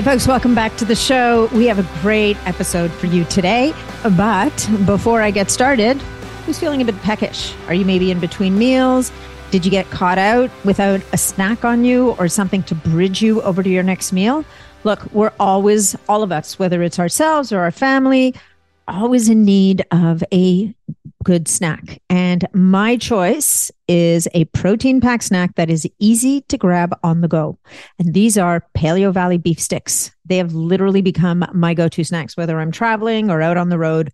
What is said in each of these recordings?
Hey, folks, welcome back to the show. We have a great episode for you today. But before I get started, who's feeling a bit peckish? Are you maybe in between meals? Did you get caught out without a snack on you or something to bridge you over to your next meal? Look, we're always, all of us, whether it's ourselves or our family, always in need of a good snack. And my choice is a protein packed snack that is easy to grab on the go. And these are Paleo Valley beef sticks. They have literally become my go to snacks, whether I'm traveling or out on the road,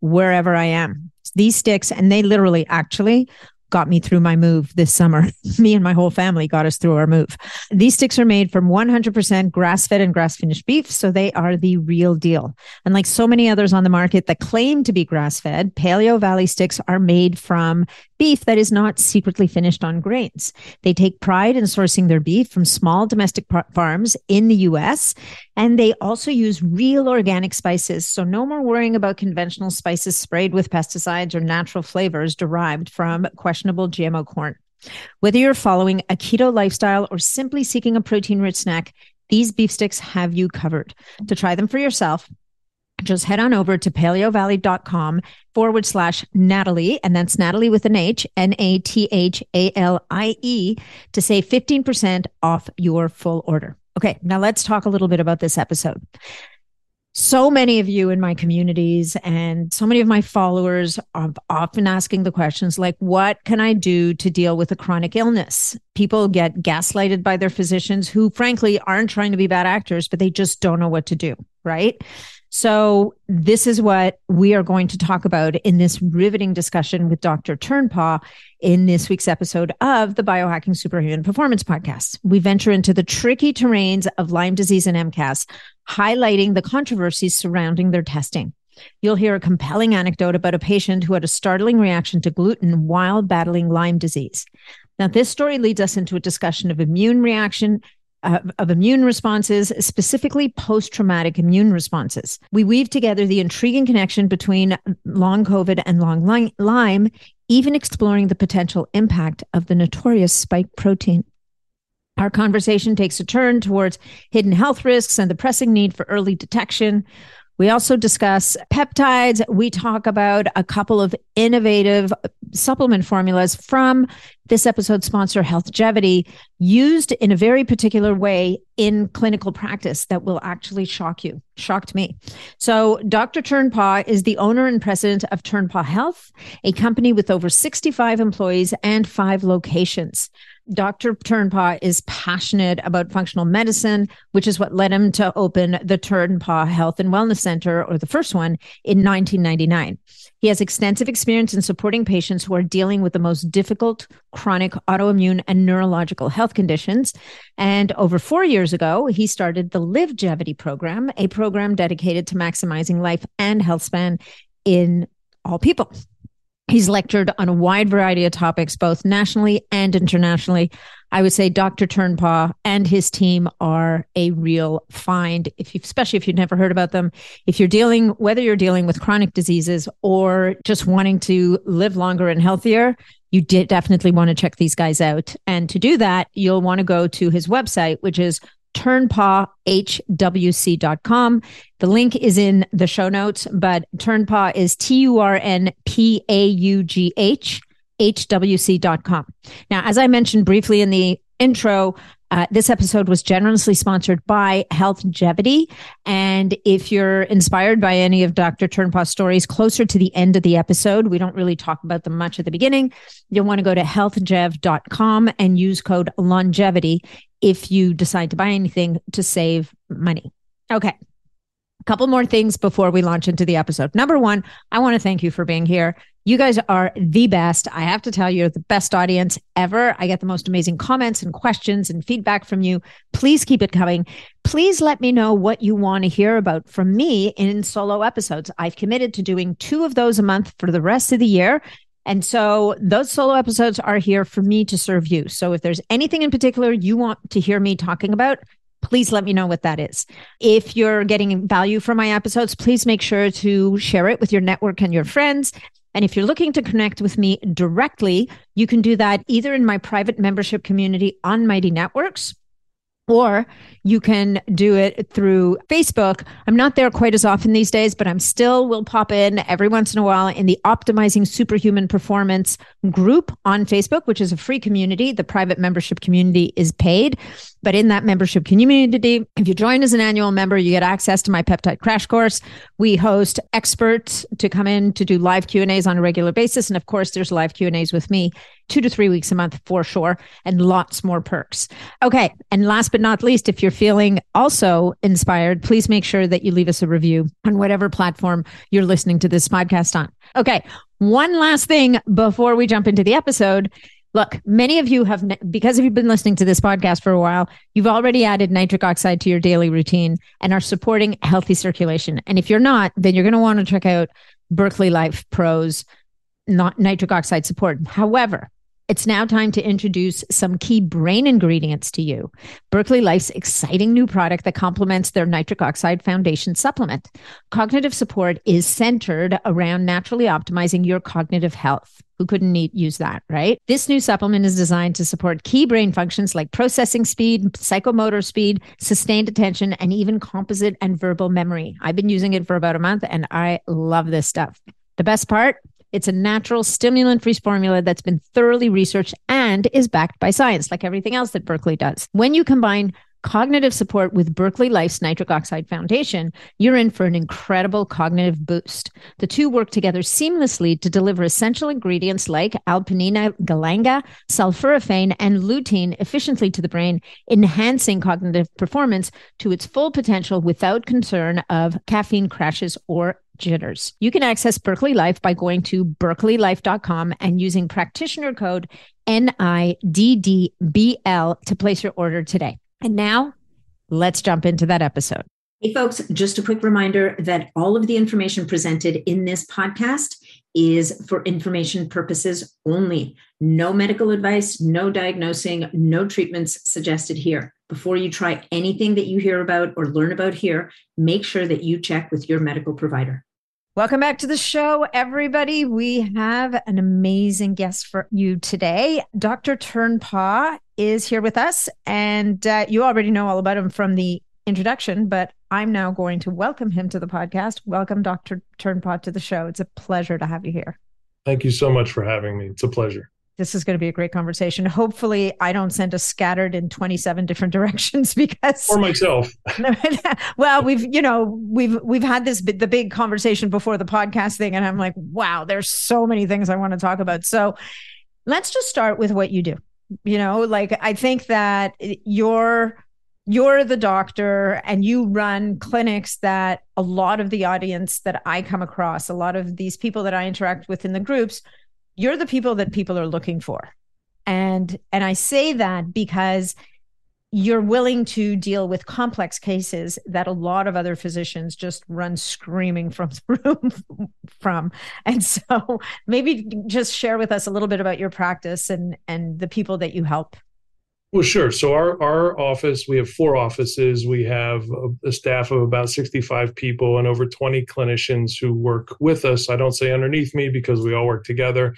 wherever I am. These sticks, and they literally actually got me through my move this summer. me and my whole family got us through our move. These sticks are made from 100% grass fed and grass finished beef. So they are the real deal. And like so many others on the market that claim to be grass fed, Paleo Valley sticks are made from beef that is not secretly finished on grains. They take pride in sourcing their beef from small domestic farms in the US. And they also use real organic spices. So no more worrying about conventional spices sprayed with pesticides or natural flavors derived from questionable GMO corn. Whether you're following a keto lifestyle or simply seeking a protein rich snack, these beef sticks have you covered. To try them for yourself, just head on over to paleovalley.com forward slash Nathalie, and that's Nathalie with an H, N A T H A L I E, to save 15% off your full order. Okay, now let's talk a little bit about this episode. So many of you in my communities and so many of my followers are often asking the questions like, what can I do to deal with a chronic illness? People get gaslighted by their physicians who, frankly, aren't trying to be bad actors, but they just don't know what to do, right? So, this is what we are going to talk about in this riveting discussion with Dr. Turnpaugh in this week's episode of the Biohacking Superhuman Performance Podcast. We venture into the tricky terrains of Lyme disease and MCAS, highlighting the controversies surrounding their testing. You'll hear a compelling anecdote about a patient who had a startling reaction to gluten while battling Lyme disease. Now, this story leads us into a discussion of immune reaction uh, of immune responses, specifically post traumatic immune responses. We weave together the intriguing connection between long COVID and long Lyme, even exploring the potential impact of the notorious spike protein. Our conversation takes a turn towards hidden health risks and the pressing need for early detection. We also discuss peptides. We talk about a couple of innovative supplement formulas from this episode sponsor, Healthgevity, used in a very particular way in clinical practice that will actually shock you. Shocked me. So, Dr. Turnpaugh is the owner and president of Turnpaugh Health, a company with over 65 employees and five locations. Dr. Turnpaugh is passionate about functional medicine, which is what led him to open the Turnpaugh Health and Wellness Center, or the first one, in 1999. He has extensive experience in supporting patients who are dealing with the most difficult chronic autoimmune and neurological health conditions. And over four years ago, he started the Livegevity program, a program dedicated to maximizing life and health span in all people. He's lectured on a wide variety of topics, both nationally and internationally. I would say Dr. Turnpaugh and his team are a real find. If you, especially if you've never heard about them, if you're dealing, whether you're dealing with chronic diseases or just wanting to live longer and healthier, you definitely want to check these guys out. And to do that, you'll want to go to his website, which is turnpaughhwc.com. The link is in the show notes, but Turnpaugh is T U R N P A U G H HWC.com. Now, as I mentioned briefly in the intro, uh, this episode was generously sponsored by Healthgevity. And if you're inspired by any of Dr. Turnpaugh's stories closer to the end of the episode, we don't really talk about them much at the beginning. You'll want to go to healthgev.com and use code longevity if you decide to buy anything to save money. Okay. A couple more things before we launch into the episode. Number one, I want to thank you for being here. You guys are the best. I have to tell you, you're the best audience ever. I get the most amazing comments and questions and feedback from you. Please keep it coming. Please let me know what you want to hear about from me in solo episodes. I've committed to doing two of those a month for the rest of the year. And so those solo episodes are here for me to serve you. So if there's anything in particular you want to hear me talking about, please let me know what that is. If you're getting value from my episodes, please make sure to share it with your network and your friends. And if you're looking to connect with me directly, you can do that either in my private membership community on Mighty Networks or you can do it through Facebook. I'm not there quite as often these days, but I'm still will pop in every once in a while in the Optimizing Superhuman Performance group on Facebook, which is a free community. The private membership community is paid. But in that membership community, if you join as an annual member, you get access to my peptide crash course. We host experts to come in to do live Q&As on a regular basis. And of course, there's live Q&As with me two to three weeks a month for sure, and lots more perks. Okay. And last but not least, if you're feeling also inspired, please make sure that you leave us a review on whatever platform you're listening to this podcast on. Okay. One last thing before we jump into the episode. Look, many of you have, because if you've been listening to this podcast for a while, you've already added nitric oxide to your daily routine and are supporting healthy circulation. And if you're not, then you're going to want to check out Berkeley Life Pros not nitric oxide support. However, it's now time to introduce some key brain ingredients to you. Berkeley Life's exciting new product that complements their nitric oxide foundation supplement. Cognitive support is centered around naturally optimizing your cognitive health. Who couldn't need, use that, right? This new supplement is designed to support key brain functions like processing speed, psychomotor speed, sustained attention, and even composite and verbal memory. I've been using it for about a month and I love this stuff. The best part, it's a natural stimulant free formula that's been thoroughly researched and is backed by science, like everything else that Berkeley does. When you combine cognitive support with Berkeley Life's Nitric Oxide Foundation, you're in for an incredible cognitive boost. The two work together seamlessly to deliver essential ingredients like alpinia galanga, sulforaphane, and lutein efficiently to the brain, enhancing cognitive performance to its full potential without concern of caffeine crashes or jitters. You can access Berkeley Life by going to berkeleylife.com and using practitioner code NIDDBL to place your order today. And now let's jump into that episode. Hey, folks, just a quick reminder that all of the information presented in this podcast is for information purposes only. No medical advice, no diagnosing, no treatments suggested here. Before you try anything that you hear about or learn about here, make sure that you check with your medical provider. Welcome back to the show, everybody. We have an amazing guest for you today. Dr. Turnpaugh is here with us, and uh, you already know all about him from the introduction, but I'm now going to welcome him to the podcast. Welcome, Dr. Turnpaugh, to the show. It's a pleasure to have you here. Thank you so much for having me. It's a pleasure this is going to be a great conversation. Hopefully, I don't send us scattered in 27 different directions because or myself. well, we've you know we've we've had this the big conversation before the podcast thing, and I'm like, wow, there's so many things I want to talk about. So let's just start with what you do. You know, like I think that you're you're the doctor and you run clinics that a lot of the audience that I come across, a lot of these people that I interact with in the groups you're the people that people are looking for. And and i say that because you're willing to deal with complex cases that a lot of other physicians just run screaming from the room from. And so maybe just share with us a little bit about your practice and and the people that you help well, sure. So our our office, we have four offices. We have a, staff of about 65 people and over 20 clinicians who work with us. I don't say underneath me because we all work together.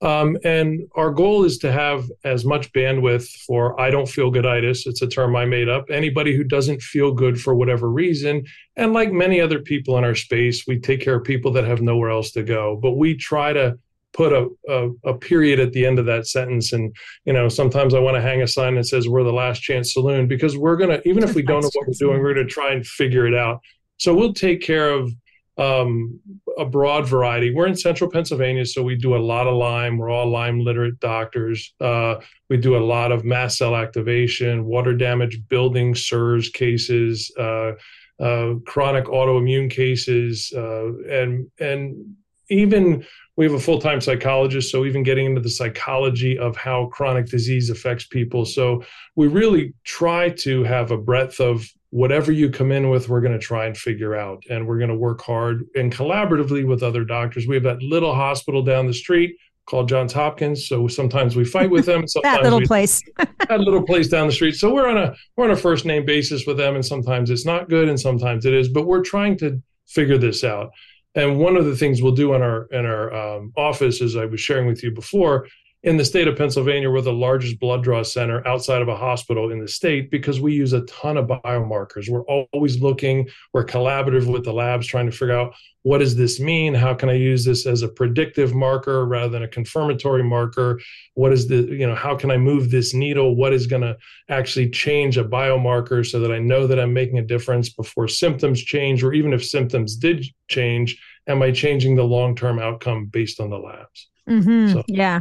Um, and our goal is to have as much bandwidth for I don't feel gooditis. It's a term I made up. Anybody who doesn't feel good for whatever reason. And like many other people in our space, we take care of people that have nowhere else to go. But we try to put a, a, a, period at the end of that sentence. And you know sometimes i want to hang a sign that says we're the last chance saloon because we're going to even if we don't know what we're doing we're going to try and figure it out. So we'll take care of um, a broad variety. We're in central pennsylvania so we do a lot of lyme. We're all lyme literate doctors. Uh, we do a lot of mast cell activation water damage building CIRS cases uh, uh, chronic autoimmune cases uh, and and even we have a full-time psychologist so even getting into the psychology of how chronic disease affects people so we really try to have a breadth of whatever you come in with we're going to try and figure out and we're going to work hard and collaboratively with other doctors we have that little hospital down the street called Johns Hopkins. So sometimes we fight with them. That little we, place. that little place down the street. So we're on a we're on a first name basis with them, and sometimes it's not good, and sometimes it is. But we're trying to figure this out. And one of the things we'll do in our in our um, office, as I was sharing with you before, in the state of Pennsylvania, we're the largest blood draw center outside of a hospital in the state because we use a ton of biomarkers. We're always looking, we're collaborative with the labs trying to figure out what does this mean? How can I use this as a predictive marker rather than a confirmatory marker? What is the, you know, how can I move this needle? What is going to actually change a biomarker so that I know that I'm making a difference before symptoms change, or even if symptoms did change, am I changing the long term outcome based on the labs? Mm-hmm. So. Yeah.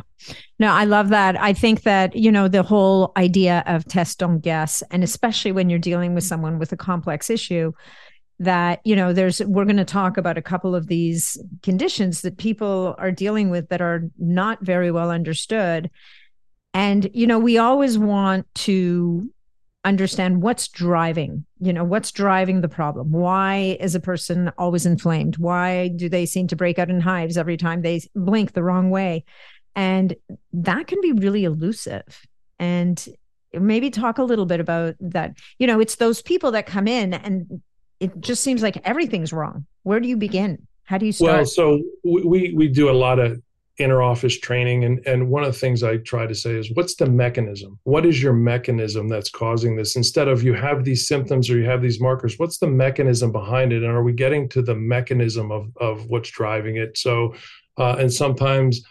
No, I love that. I think that, you know, the whole idea of test don't guess, and especially when you're dealing with someone with a complex issue, that you know there's we're going to talk about a couple of these conditions that people are dealing with that are not very well understood and you know we always want to understand what's driving you know what's driving the problem why is a person always inflamed why do they seem to break out in hives every time they blink the wrong way and that can be really elusive and maybe talk a little bit about that you know it's those people that come in and it just seems like everything's wrong. Where do you begin? How do you start? Well, so we we do a lot of inner office training and and one of the things I try to say is what's the mechanism? What is your mechanism that's causing this? Instead of you have these symptoms or you have these markers, what's the mechanism behind it? And are we getting to the mechanism of of what's driving it? So uh, and sometimes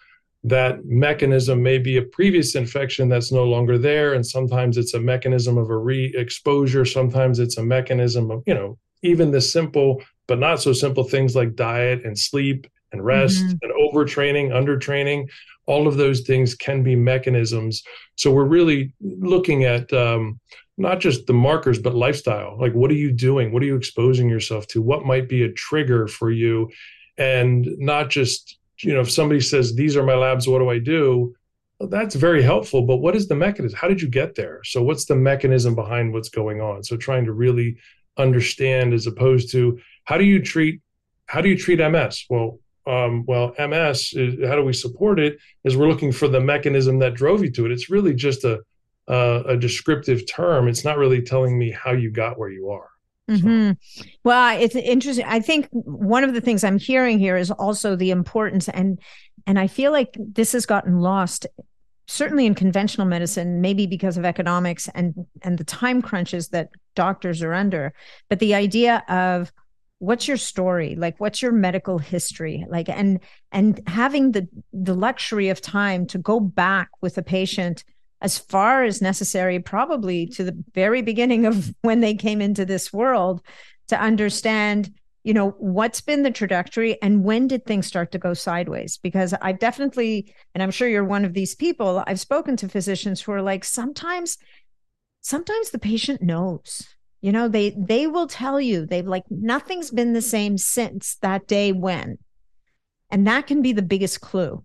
that mechanism may be a previous infection that's no longer there and sometimes it's a mechanism of a re-exposure sometimes it's a mechanism of you know even the simple but not so simple things like diet and sleep and rest mm-hmm. and overtraining, undertraining, all of those things can be mechanisms. So we're really looking at um, not just the markers, but lifestyle. Like, what are you doing? What are you exposing yourself to? What might be a trigger for you? And not just, you know, if somebody says, These are my labs, what do I do? Well, that's very helpful. But what is the mechanism? How did you get there? So, what's the mechanism behind what's going on? So, trying to really understand as opposed to how do you treat how do you treat MS? Well, um, well, MS is, how do we support it? Is we're looking for the mechanism that drove you to it. It's really just a a descriptive term. It's not really telling me how you got where you are. Mm-hmm. Well, it's interesting. I think one of the things I'm hearing here is also the importance, and and I feel like this has gotten lost certainly in conventional medicine maybe because of economics and and the time crunches that doctors are under but the idea of what's your story? Like what's your medical history? Like and and having the the luxury of time to go back with a patient as far as necessary probably to the very beginning of when they came into this world to understand you know what's been the trajectory and when did things start to go sideways? Because i've definitely and i'm sure you're one of these people i've spoken to physicians who are like sometimes sometimes the patient knows you know they they will tell you they've like nothing's been the same since that day when. And that can be the biggest clue.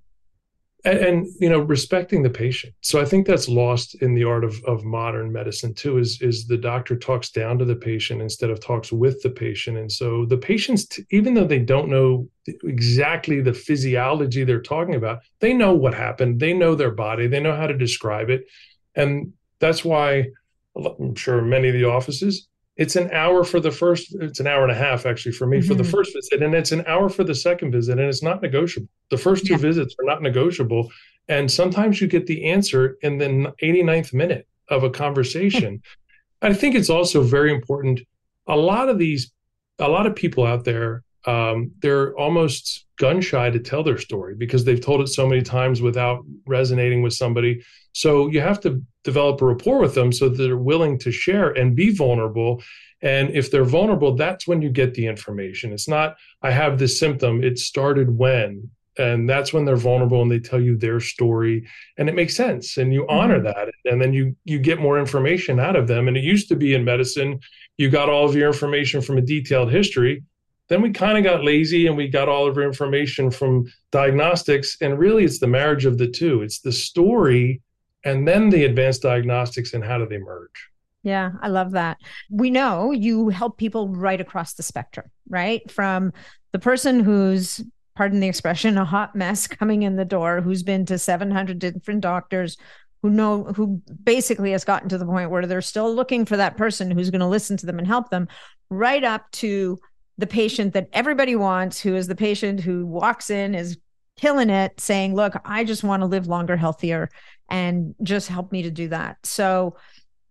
And, and, you know respecting the patient. So i think that's lost in the art of, of modern medicine too is is the doctor talks down to the patient instead of talks with the patient. And so the patients t- even though they don't know exactly the physiology they're talking about they know what happened. They know their body. They know how to describe it. And that's why i'm sure many of the offices it's an hour for the first it's an hour and a half actually for me mm-hmm. for the mm-hmm. first visit and it's an hour for the second visit and it's not negotiable the first two yeah. visits are not negotiable and sometimes you get the answer in the 89th minute of a conversation i think it's also very important a lot of these a lot of people out there um, they're almost gun shy to tell their story because they've told it so many times without resonating with somebody. So you have to develop a rapport with them so that they're willing to share and be vulnerable. And if they're vulnerable, that's when you get the information. It's not, I have this symptom, it started when. And that's when they're vulnerable and they tell you their story and it makes sense and you honor mm-hmm. that and then you you get more information out of them and it used to be in medicine you got all of your information from a detailed history then we kind of got lazy and we got all of our information from diagnostics. And really, it's the marriage of the two. It's the story and then the advanced diagnostics and how do they merge. Yeah, I love that. We know you help people right across the spectrum, right? From the person who's, pardon the expression, a hot mess coming in the door, who's been to 700 different doctors, who know, who basically has gotten to the point where they're still looking for that person who's going to listen to them and help them, right up to the patient that everybody wants, who is the patient who walks in, is killing it, saying, Look, I just want to live longer, healthier, and just help me to do that. So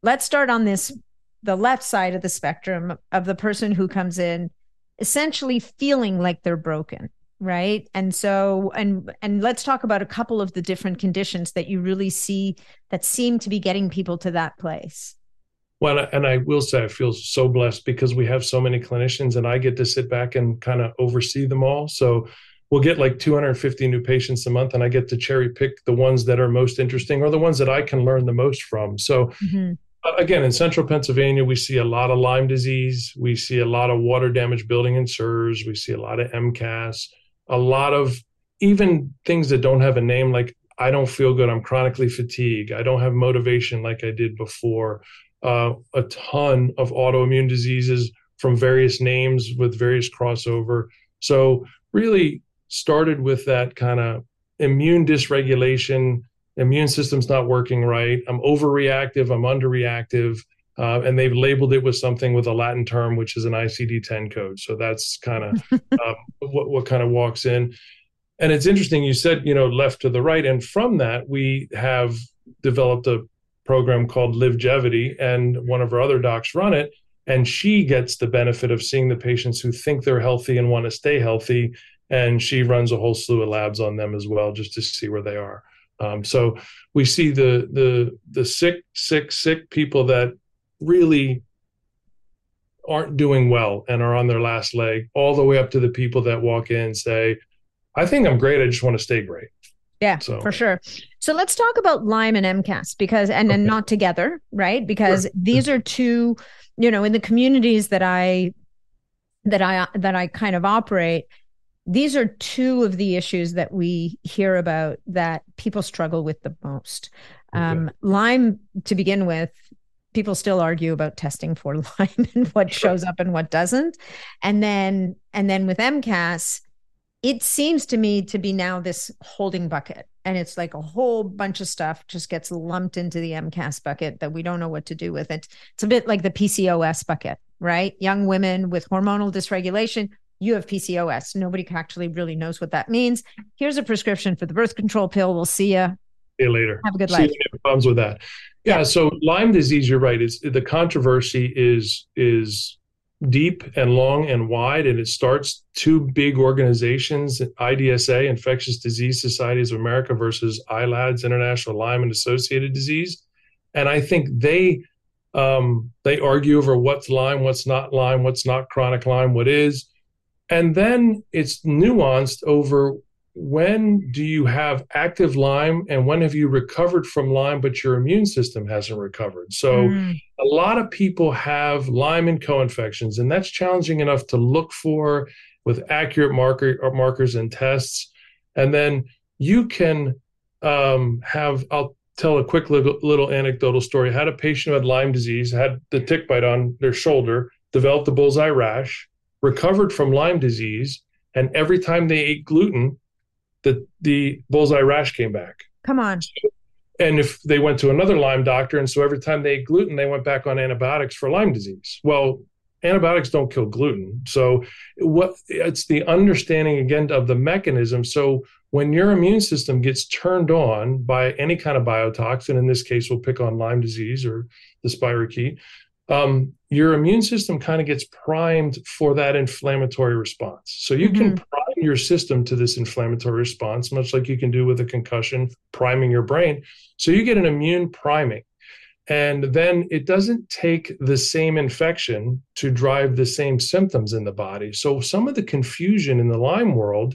let's start on this the left side of the spectrum of the person who comes in essentially feeling like they're broken right and so and and let's talk about a couple of the different conditions that you really see that seem to be getting people to that place well, and I will say I feel so blessed because we have so many clinicians and I get to sit back and kind of oversee them all. So we'll get like 250 new patients a month and I get to cherry pick the ones that are most interesting or the ones that I can learn the most from. So mm-hmm. again, in central Pennsylvania, we see a lot of Lyme disease. We see a lot of water damage building and CIRS. We see a lot of MCAS, a lot of even things that don't have a name like I don't feel good. I'm chronically fatigued. I don't have motivation like I did before uh, a ton of autoimmune diseases from various names with various crossover. So, really started with that kind of immune dysregulation, immune system's not working right. I'm overreactive, I'm underreactive. Uh, and they've labeled it with something with a Latin term, which is an ICD 10 code. So that's kind of um, what, what kind of walks in. And it's interesting, you said, you know, left to the right. And from that, we have developed a program called Livegevity, and one of our other docs run it. And she gets the benefit of seeing the patients who think they're healthy and want to stay healthy. And she runs a whole slew of labs on them as well, just to see where they are. Um, so we see the the the sick, sick, sick people that really aren't doing well and are on their last leg, all the way up to the people that walk in and say, "I think I'm great. I just want to stay great." Yeah, so. for sure. So let's talk about Lyme and MCAS because, and then not together, right? Because sure. these are two, you know, in the communities that I, that I, that I kind of operate, these are two of the issues that we hear about that people struggle with the most. Okay. Um, Lyme, to begin with, people still argue about testing for Lyme and what shows up and what doesn't. And then, and then with MCAS, it seems to me to be now this holding bucket and it's like a whole bunch of stuff just gets lumped into the MCAS bucket that we don't know what to do with it. It's a bit like the PCOS bucket, right? Young women with hormonal dysregulation, you have PCOS. Nobody actually really knows what that means. Here's a prescription for the birth control pill. We'll see you. See you later. Have a good life. problems with that. Yeah, yeah. So Lyme disease, you're right. It's the controversy is is deep and long and wide, and it starts two big organizations: IDSA, Infectious Disease Societies of America, versus ILADS, International Lyme and Associated Disease. And I think they um, they argue over what's Lyme, what's not Lyme, what's not chronic Lyme, what is, and then it's nuanced over when do you have active Lyme and when have you recovered from Lyme, but your immune system hasn't recovered? So, mm. a lot of people have Lyme and co infections, and that's challenging enough to look for with accurate marker, uh, markers and tests. And then you can um, have, I'll tell a quick little, little anecdotal story. I had a patient who had Lyme disease, had the tick bite on their shoulder, developed a bullseye rash, recovered from Lyme disease, and every time they ate gluten, the the bullseye rash came back. Come on. And if they went to another Lyme doctor, and so every time they ate gluten, they went back on antibiotics for Lyme disease. Well, antibiotics don't kill gluten. So what it's the understanding again of the mechanism. So when your immune system gets turned on by any kind of biotoxin, in this case, we'll pick on Lyme disease or the spirochete, um, your immune system kind of gets primed for that inflammatory response. So you mm-hmm. can prime your system to this inflammatory response, much like you can do with a concussion, priming your brain. So you get an immune priming. And then it doesn't take the same infection to drive the same symptoms in the body. So some of the confusion in the Lyme world,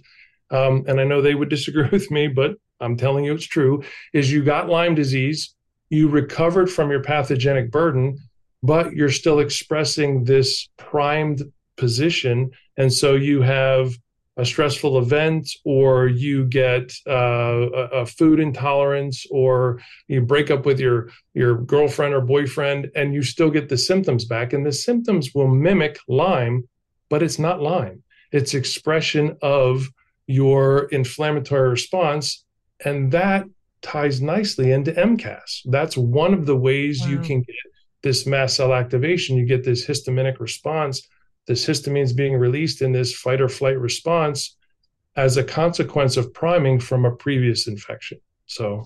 um, and I know they would disagree with me, but I'm telling you it's true, is you got Lyme disease, you recovered from your pathogenic burden, but you're still expressing this primed position. And so you have a stressful event or you get uh, a, food intolerance or you break up with your your girlfriend or boyfriend and you still get the symptoms back. And the symptoms will mimic lyme but it's not lyme. It's expression of your inflammatory response and that ties nicely into mcas that's one of the ways wow. you can get this mast cell activation. You get this histaminic response this histamine is being released in this fight or flight response as a consequence of priming from a previous infection. So,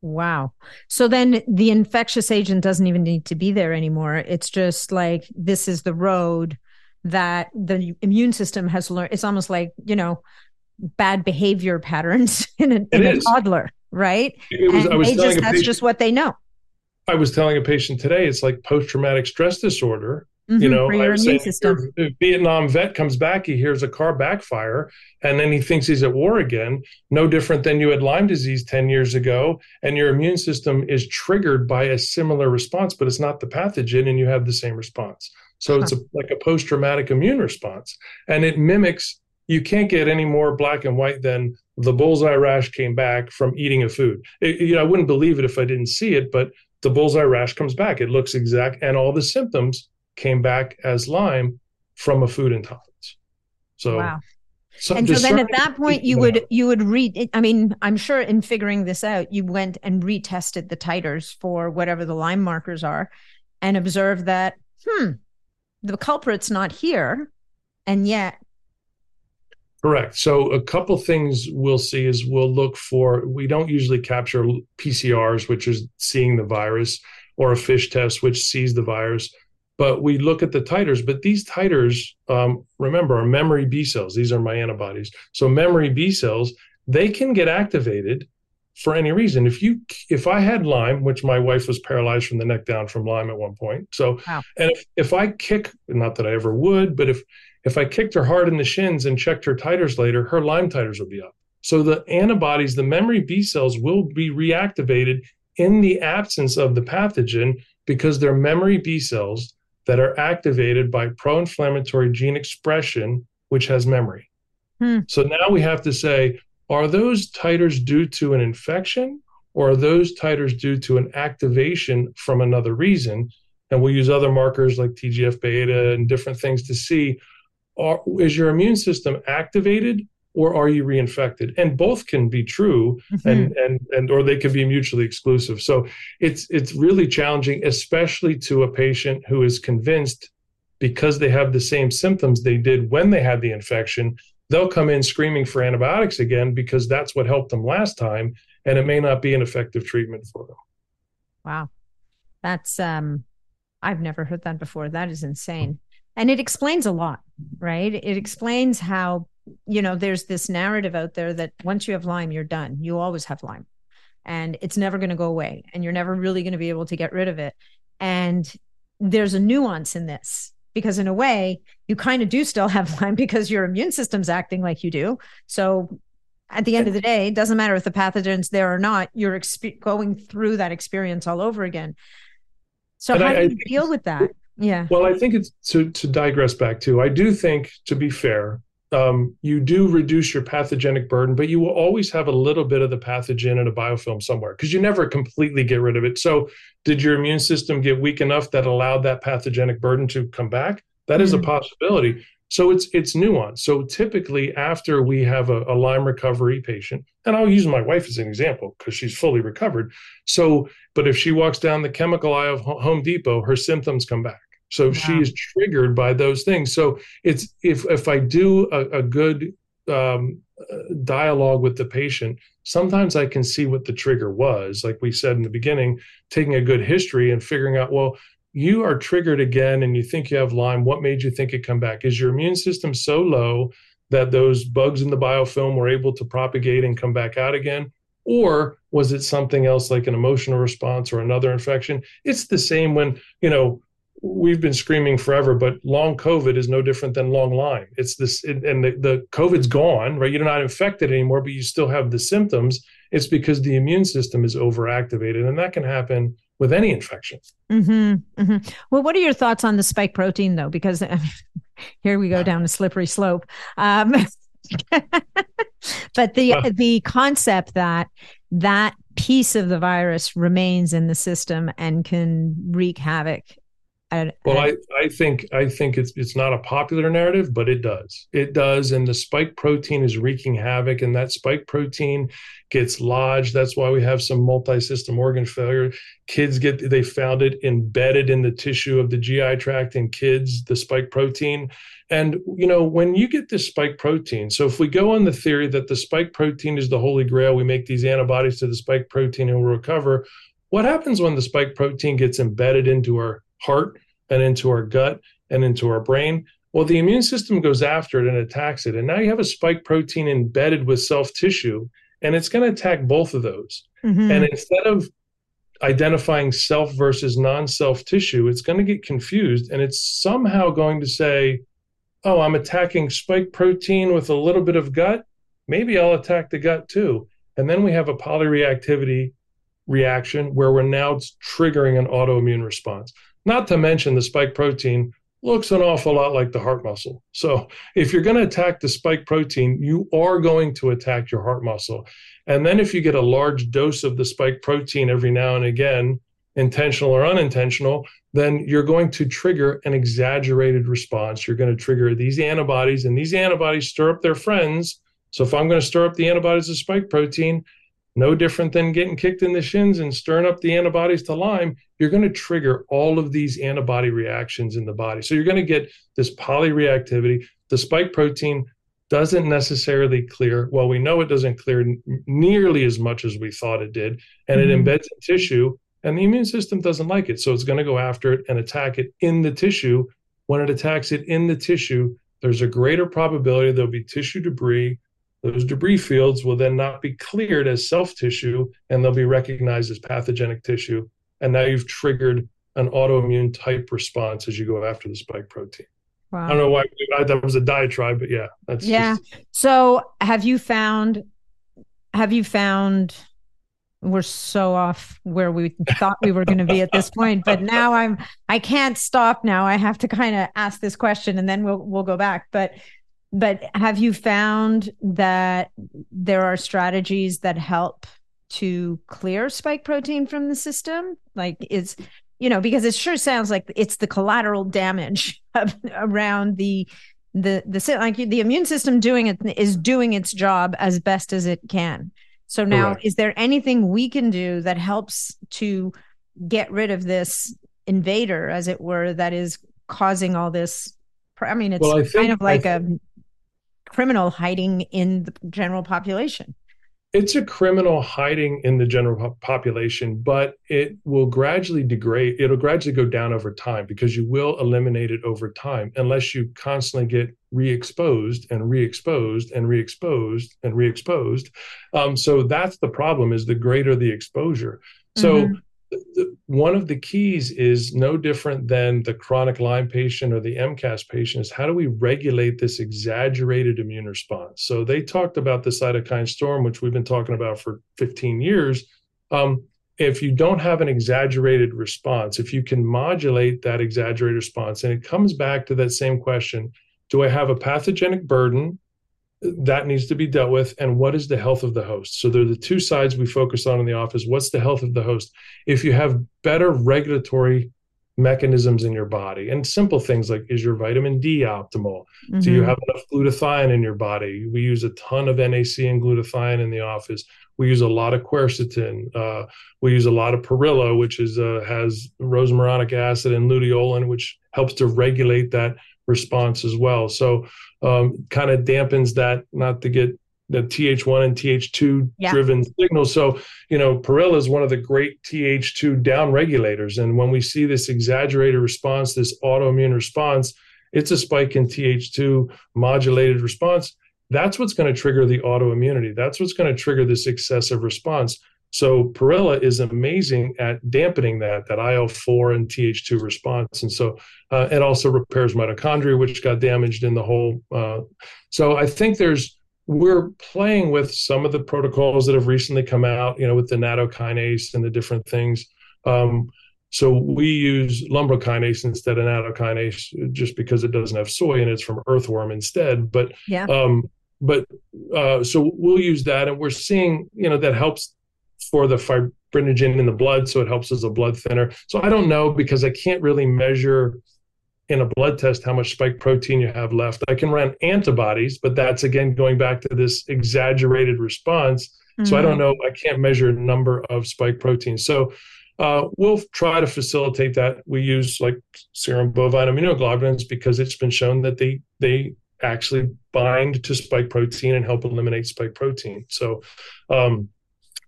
wow. So then the infectious agent doesn't even need to be there anymore. It's just like this is the road that the immune system has learned. It's almost like, you know, bad behavior patterns in a, in a toddler, right? Was, and just, that's patient, just what they know. I was telling a patient today, it's like post traumatic stress disorder Mm-hmm, you know, your immune system. Vietnam vet comes back, he hears a car backfire, and then he thinks he's at war again. No different than you had Lyme disease 10 years ago, and your immune system is triggered by a similar response, but it's not the pathogen, and you have the same response. So huh. it's a, like a post traumatic immune response, and it mimics. You can't get any more black and white than the bullseye rash came back from eating a food. It, you know, I wouldn't believe it if I didn't see it, but the bullseye rash comes back. It looks exact, and all the symptoms came back as Lyme from a food intolerance. So wow. So and so then at that point you would you would read I mean I'm sure in figuring this out you went and retested the titers for whatever the Lyme markers are and observed that hmm the culprit's not here and yet Correct. So a couple things we'll see is we'll look for we don't usually capture PCRs which is seeing the virus or a FISH test which sees the virus but we look at the titers. But these titers, um, remember, are memory B cells. These are my antibodies. So memory B cells, they can get activated for any reason. If you, if I had Lyme, which my wife was paralyzed from the neck down from Lyme at one point. So, wow. and if, if I kick, not that I ever would, but if if I kicked her hard in the shins and checked her titers later, her Lyme titers would be up. So the antibodies, the memory B cells will be reactivated in the absence of the pathogen because they're memory B cells that are activated by pro inflammatory gene expression, which has memory. Hmm. So now we have to say, are those titers due to an infection or are those titers due to an activation from another reason? And we'll use other markers like TGF beta and different things to see are, is your immune system activated or are you reinfected? And both can be true mm-hmm. and and and or they can be mutually exclusive. So it's it's really challenging especially to a patient who is convinced because they have the same symptoms they did when they had the infection they'll come in screaming for antibiotics again because that's what helped them last time and it may not be an effective treatment for them. Wow. That's um i've never heard that before. That is insane. And it explains a lot right? It explains how you know, there's this narrative out there that once you have Lyme, you're done. You always have Lyme and it's never going to go away and you're never really going to be able to get rid of it. And there's a nuance in this because in a way you kind of do still have Lyme because your immune system's acting like you do. So at the end of the day, it doesn't matter if the pathogen's there or not, you're exp- going through that experience all over again. So how I, do you I, deal with that? Yeah. Well, I think it's to to digress back to. I do think, to be fair, um, you do reduce your pathogenic burden, but you will always have a little bit of the pathogen in a biofilm somewhere because you never completely get rid of it. So, did your immune system get weak enough that allowed that pathogenic burden to come back? That is mm-hmm. a possibility. So it's it's nuanced. So typically, after we have a, a Lyme recovery patient, and I'll use my wife as an example because she's fully recovered. So, but if she walks down the chemical aisle of Home Depot, her symptoms come back. So wow. she is triggered by those things. So it's if if I do a, a good um, dialogue with the patient, sometimes I can see what the trigger was. Like we said in the beginning, taking a good history and figuring out, well, you are triggered again and you think you have Lyme. What made you think it come back? Is your immune system so low that those bugs in the biofilm were able to propagate and come back out again? Or was it something else like an emotional response or another infection? It's the same when, you know, we've been screaming forever, but long COVID is no different than long Lyme. It's this, and the, the COVID's gone, right? You're not infected anymore, but you still have the symptoms. It's because the immune system is overactivated, and that can happen with any infection. Mm-hmm, mm-hmm. Well, what are your thoughts on the spike protein, though? Because here we go down a slippery slope. Um, but the uh, the concept that that piece of the virus remains in the system and can wreak havoc well, I, I think I think it's it's not a popular narrative, but it does. It does, and the spike protein is wreaking havoc, and that spike protein gets lodged. That's why we have some multi-system organ failure. Kids get they found it embedded in the tissue of the GI tract in kids, the spike protein. And you know, when you get this spike protein, so if we go on the theory that the spike protein is the holy grail, we make these antibodies to the spike protein and we'll recover. What happens when the spike protein gets embedded into our heart and into our gut and into our brain. Well, the immune system goes after it and attacks it. And now you have a spike protein embedded with self tissue, and it's going to attack both of those. Mm-hmm. And instead of identifying self versus non self tissue, it's going to get confused and it's somehow going to say, oh, I'm attacking spike protein with a little bit of gut. Maybe I'll attack the gut too. And then we have a polyreactivity reaction where we're now triggering an autoimmune response. Not to mention the spike protein looks an awful lot like the heart muscle. So if you're going to attack the spike protein, you are going to attack your heart muscle. And then if you get a large dose of the spike protein every now and again, intentional or unintentional, then you're going to trigger an exaggerated response. You're going to trigger these antibodies, and these antibodies stir up their friends. So if I'm going to stir up the antibodies of spike protein, no different than getting kicked in the shins and stirring up the antibodies to Lyme, you're going to trigger all of these antibody reactions in the body. So you're going to get this polyreactivity. The spike protein doesn't necessarily clear. Well, we know it doesn't clear nearly as much as we thought it did, and mm-hmm. it embeds in tissue, and the immune system doesn't like it. So it's going to go after it and attack it in the tissue. When it attacks it in the tissue, there's a greater probability there'll be tissue debris those debris fields will then not be cleared as self tissue and they'll be recognized as pathogenic tissue. And now you've triggered an autoimmune type response as you go after the spike protein. Wow. I don't know why that was a diatribe, but yeah, that's yeah. Just... So have you found? Have you found? We're so off where we thought we were going to be at this point, but now I'm. I can't stop now. I have to kind of ask this question, and then we'll we'll go back. But but have you found that there are strategies that help to clear spike protein from the system? Like it's you know because it sure sounds like it's the collateral damage around the the the like the immune system doing it is doing its job as best as it can. So now Correct. is there anything we can do that helps to get rid of this invader as it were that is causing all this I mean, it's well, I think, kind of like a criminal hiding in the general population. It's a criminal hiding in the general population, but it will gradually degrade. It'll gradually go down over time because you will eliminate it over time unless you constantly get re-exposed and re-exposed and re-exposed and re-exposed. Um, so that's the problem: is the greater the exposure. So mm-hmm one of the keys is no different than the chronic Lyme patient or the MCAS patient is how do we regulate this exaggerated immune response? So they talked about the cytokine storm, which we've been talking about for 15 years. Um, if you don't have an exaggerated response, if you can modulate that exaggerated response, and it comes back to that same question do I have a pathogenic burden that needs to be dealt with and what is the health of the host? So they're the two sides we focus on in the office. What's the health of the host? If you have better regulatory mechanisms in your body and simple things like is your vitamin d optimal? Mm-hmm. do you mm-hmm. have enough glutathione in your body? We use a ton of nac and glutathione in the office. We use a lot of quercetin uh, we use a lot of perilla which is uh, has rosmarinic acid and luteolin which helps to regulate that response as well. So um, kind of dampens that, not to get the Th1 and Th2 yeah. driven signals. So, you know, Perilla is one of the great Th2 down regulators. And when we see this exaggerated response, this autoimmune response, it's a spike in Th2 modulated response. That's what's going to trigger the autoimmunity. That's what's going to trigger this excessive response. So Perilla is amazing at dampening that that IL four and Th2 response, and so uh, it also repairs mitochondria, which got damaged in the whole. Uh, so I think there's we're playing with some of the protocols that have recently come out, you know, with the nattokinase and the different things. Um, So we use lumbrokinase instead of nattokinase just because it doesn't have soy and it's from earthworm instead. But yeah. Um, but uh, so we'll use that, and we're seeing you know that helps for the fibrinogen in the blood, so it helps as a blood thinner. So I don't know because I can't really measure in a blood test how much spike protein you have left. I can run antibodies, but that's again going back to this exaggerated response. Mm-hmm. So I don't mm-hmm. know. I can't measure number of spike proteins. So uh, we'll try to facilitate that. We use like serum bovine immunoglobulins because it's been shown that they they actually bind to spike protein and help eliminate spike protein. So um,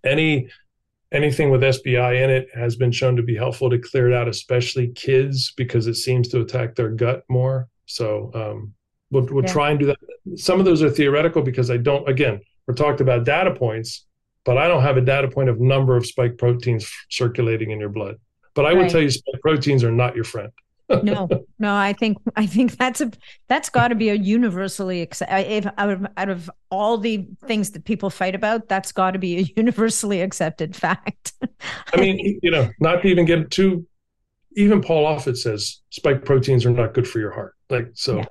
any anything with SBI in it has been shown to be helpful to clear it out, especially kids because it seems to attack their gut more. So um, we'll we'll yeah. try and do that. Some of those are theoretical because I don't. Again, we're talked about data points but I don't have a data point of number of spike proteins circulating in your blood. But I right. would tell you spike proteins are not your friend. No, no, I think I think that's a that's got to be a universally if out of, out of all the things that people fight about, that's got to be a universally accepted fact. I mean, you know, not to even get too. Even Paul Offit says spike proteins are not good for your heart. Like so. yeah.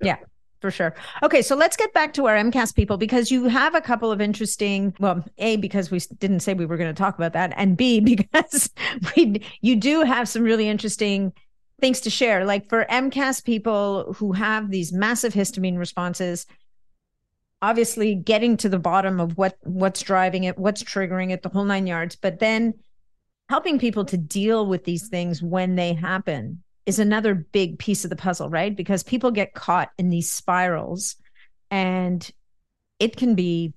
yeah for sure. Okay, so let's get back to our MCAS people because you have a couple of interesting. Well, a because we didn't say we were going to talk about that, and b because we you do have some really interesting things to share. Like for MCAS people who have these massive histamine responses, obviously getting to the bottom of what what's driving it, what's triggering it, the whole nine yards, but then helping people to deal with these things when they happen is another big piece of the puzzle, right? Because people get caught in these spirals and it can be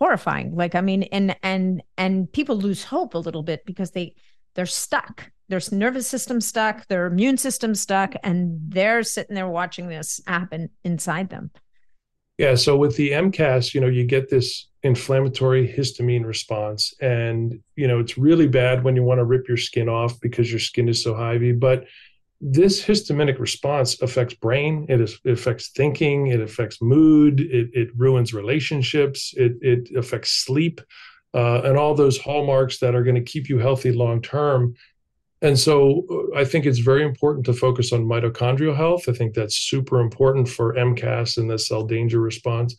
horrifying. Like I mean and and and people lose hope a little bit because they they're stuck. Their nervous system stuck, their immune system stuck and they're sitting there watching this happen inside them. Yeah, so with the MCAS, you know, you get this inflammatory histamine response and you know, it's really bad when you want to rip your skin off because your skin is so hivey, but this histaminic response affects brain it, is, it affects thinking it affects mood it, it ruins relationships it, it affects sleep uh, and all those hallmarks that are going to keep you healthy long term and so uh, i think it's very important to focus on mitochondrial health i think that's super important for mcas and the cell danger response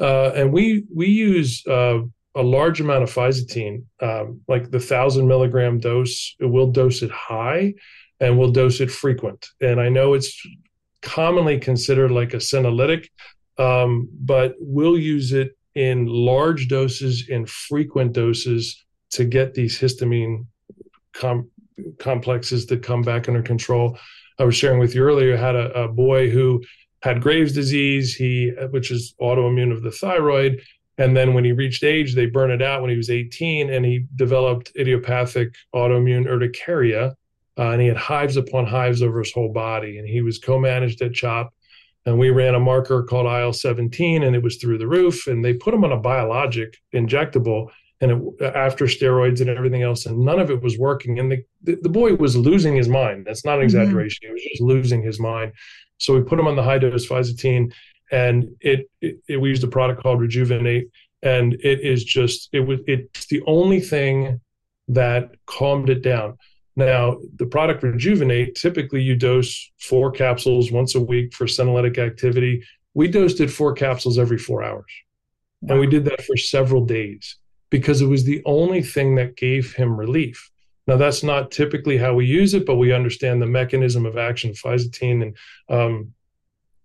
uh, and we we use uh, a large amount of fisetin um, like the thousand milligram dose we'll dose it high and we'll dose it frequent. And I know it's commonly considered like a senolytic, um, but we'll use it in large doses in frequent doses to get these histamine com- complexes to come back under control. I was sharing with you earlier, I had a, a boy who had Graves' disease, he which is autoimmune of the thyroid. And then when he reached age, they burned it out when he was 18 and he developed idiopathic autoimmune urticaria, uh, and he had hives upon hives over his whole body. And he was co-managed at CHOP, and we ran a marker called IL-17, and it was through the roof. And they put him on a biologic injectable, and it, after steroids and everything else, and none of it was working. And the the, the boy was losing his mind. That's not an mm-hmm. exaggeration. Mm-hmm. He was just losing his mind. So we put him on the high dose fisetin, and it, it, it we used a product called Rejuvenate, and it is just it was it's the only thing that calmed it down now, the product Rejuvenate, typically you dose four capsules once a week for senolytic activity. We dosed it four capsules every four hours. Wow. And we did that for several days because it was the only thing that gave him relief. Now, that's not typically how we use it, but we understand the mechanism of action of fisetin and um,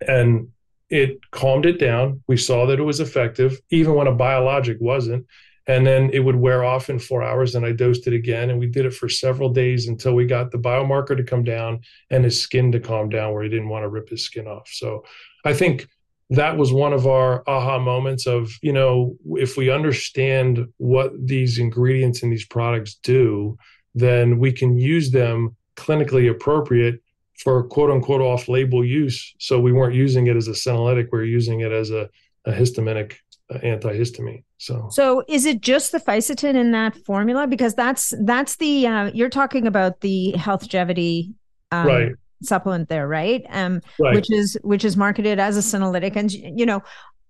and it calmed it down. We saw that it was effective, even when a biologic wasn't and then it would wear off in four hours and i dosed it again and we did it for several days until we got the biomarker to come down and his skin to calm down where he didn't want to rip his skin off so i think that was one of our aha moments of you know if we understand what these ingredients in these products do then we can use them clinically appropriate for quote unquote off label use so we weren't using it as a senolytic we are using it as a, a histaminic antihistamine. So, so is it just the fisetin in that formula? Because that's that's the uh, you're talking about the Healthgevity um, right. Supplement there, right? Um, right? Which is which is marketed as a senolytic, and you know,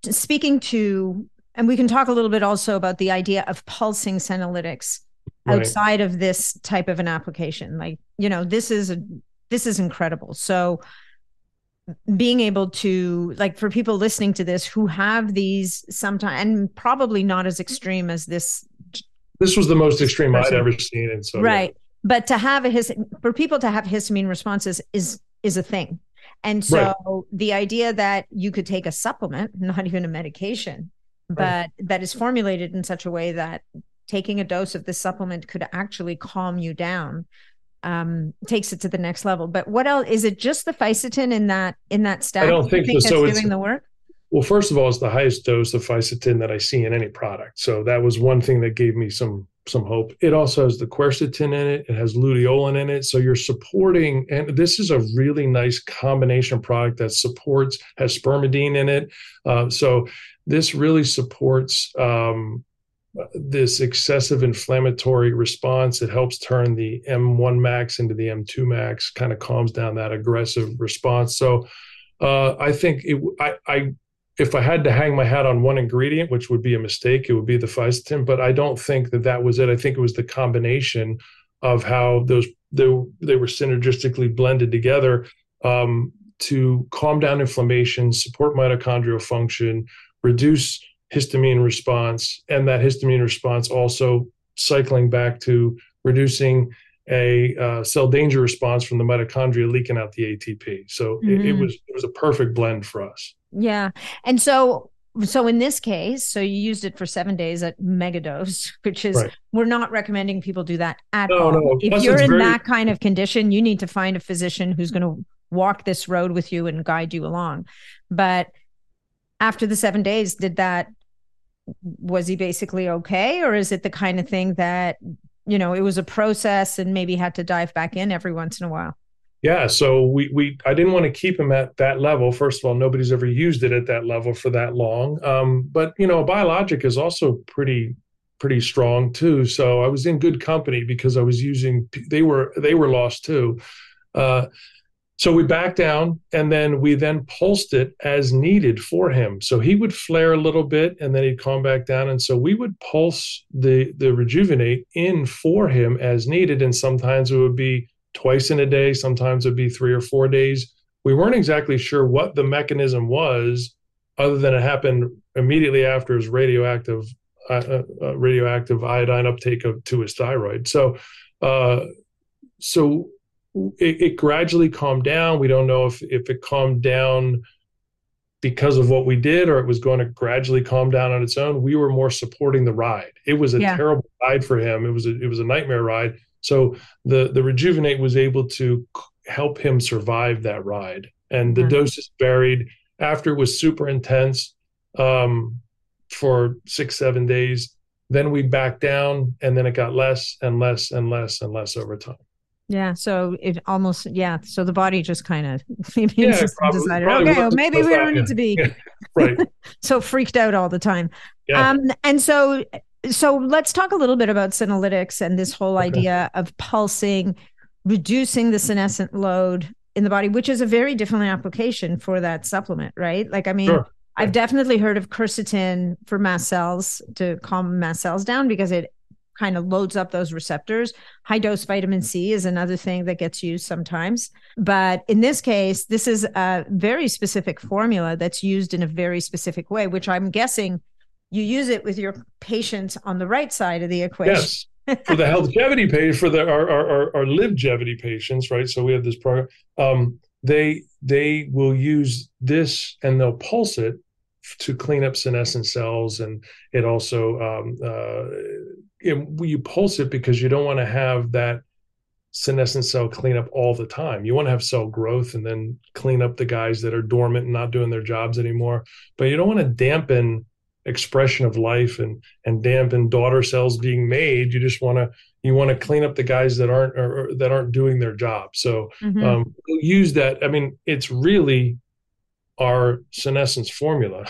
speaking to, and we can talk a little bit also about the idea of pulsing senolytics right. outside of this type of an application. Like, you know, this is a this is incredible. So being able to like for people listening to this who have these sometimes and probably not as extreme as this this was the most extreme person. i'd ever seen and so right yeah. But to have a his for people to have histamine responses is is a thing and so right. the idea that you could take a supplement not even a medication but right. that is formulated in such a way that taking a dose of this supplement could actually calm you down um, takes it to the next level. But what else is it? Just the fisetin in that in that stack? I don't think, think so. That's so doing the work. Well, first of all, it's the highest dose of fisetin that I see in any product. So that was one thing that gave me some some hope. It also has the quercetin in it. It has luteolin in it. So you're supporting, and this is a really nice combination product that supports has spermidine in it. Uh, so this really supports um, this excessive inflammatory response. It helps turn the M1 max into the M2 max, kind of calms down that aggressive response. So uh, I think it, I, I, if I had to hang my hat on one ingredient, which would be a mistake, it would be the fisetin. But I don't think that that was it. I think it was the combination of how those they, they were synergistically blended together um, to calm down inflammation, support mitochondrial function, reduce histamine response, and that histamine response also cycling back to reducing a uh, cell danger response from the mitochondria leaking out the ATP. So mm-hmm. it, it, mm-hmm. was it was a perfect blend for us. Yeah, and so so in this case, so you used it for seven days at megadose, which is right. we're not recommending people do that at no, all. No. If Plus you're in very... that kind of condition, you need to find a physician who's going to walk this road with you and guide you along. But after the seven days, did that was he basically okay or is it the kind of thing that you know it was a process and maybe had to dive back in every once in a while yeah so we we i didn't want to keep him at that level first of all nobody's ever used it at that level for that long um, but you know biologic is also pretty pretty strong too so i was in good company because i was using they were they were lost too uh, so we backed down and then we then pulsed it as needed for him. So he would flare a little bit and then he'd calm back down. And so we would pulse the, the rejuvenate in for him as needed. And sometimes it would be twice in a day, sometimes it'd be three or four days. We weren't exactly sure what the mechanism was, other than it happened immediately after his radioactive uh, uh, uh radioactive iodine uptake of to his thyroid. So, uh, so it, it, gradually calmed down. We don't know if if it calmed down because of what we did or it was going to gradually calm down on its own. We were more supporting the ride. It was a yeah. terrible ride for him. It was a, it was a nightmare ride. So the the rejuvenate was able to help him survive that ride. And the mm-hmm. doses varied. After it was super intense um, for six seven days, then we backed down, and then it got less and less and less and less over time. Yeah. So it almost, yeah. So the body just kind of maybe yeah, probably, decided, probably okay, well, maybe we don't need to be yeah. right. so freaked out all the time. Yeah. Um, and so, so let's talk a little bit about senolytics and this whole okay. idea of pulsing, reducing the senescent load in the body, which is a very different application for that supplement, right? Like, I mean, sure. I've definitely heard of quercetin for mast cells to calm mast cells down because it kind of loads up those receptors. High dose vitamin C is another thing that gets used sometimes. But in this case, this is a very specific formula that's used in a very specific way, which I'm guessing you use it with your patients on the right side of the equation. Yes. for the healthgevity page, for the our, our, our livegevity patients, right? So we have this program. Um, they they will use this and they'll pulse it to clean up senescent cells, and it also um, uh, it, you pulse it because you don't want to have that senescent cell cleanup all the time. You want to have cell growth and then clean up the guys that are dormant and not doing their jobs anymore. But you don't want to dampen expression of life and and dampen daughter cells being made. You just want to you want to clean up the guys that aren't or, or that aren't doing their job. So mm-hmm. um, use that. I mean, it's really our senescence formula,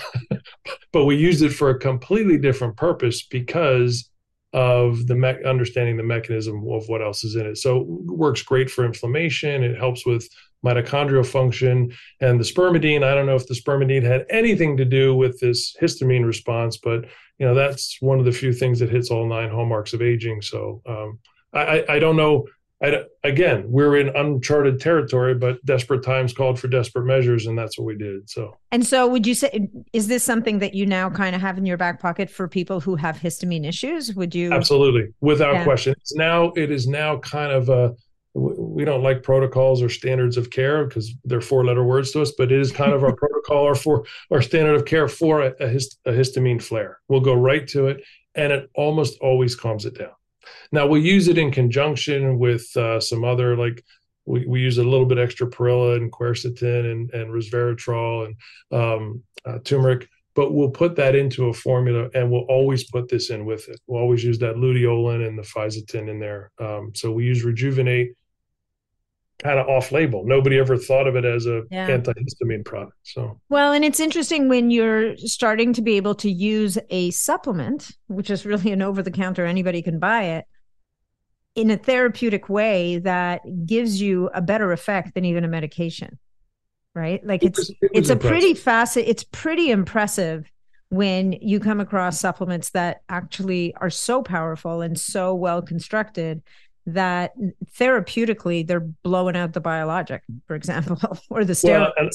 but we used it for a completely different purpose because of the me- understanding the mechanism of what else is in it. So it works great for inflammation. It helps with mitochondrial function. And the spermidine, I don't know if the spermidine had anything to do with this histamine response, but you know that's one of the few things that hits all nine hallmarks of aging. So um, I, I don't know. I, again, we're in uncharted territory, but desperate times called for desperate measures, and that's what we did. So, and so, would you say is this something that you now kind of have in your back pocket for people who have histamine issues? Would you absolutely, without yeah. question? It's now it is now kind of a we don't like protocols or standards of care because they're four letter words to us, but it is kind of our protocol or for our standard of care for a, a, hist, a histamine flare. We'll go right to it, and it almost always calms it down. Now we'll use it in conjunction with uh, some other like we, we use a little bit extra perilla and quercetin and, and resveratrol and um, uh, turmeric, but we'll put that into a formula and we'll always put this in with it. We'll always use that luteolin and the fisetin in there. Um, so we use rejuvenate kind of off label. Nobody ever thought of it as a yeah. antihistamine product. So well, and it's interesting when you're starting to be able to use a supplement, which is really an over the counter, anybody can buy it in a therapeutic way that gives you a better effect than even a medication. Right? Like it's it was, it it's a pretty fast it's pretty impressive when you come across supplements that actually are so powerful and so well constructed that therapeutically they're blowing out the biologic, for example, or the steroids. Well, and,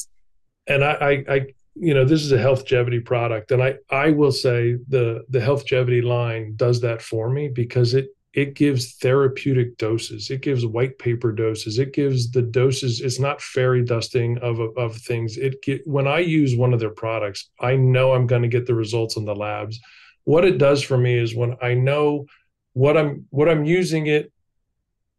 and I, I, I, you know, this is a healthgevity product, and I, I will say the the healthgevity line does that for me because it it gives therapeutic doses. It gives white paper doses. It gives the doses. It's not fairy dusting of of things. It get, when I use one of their products, I know I'm going to get the results in the labs. What it does for me is when I know what I'm what I'm using it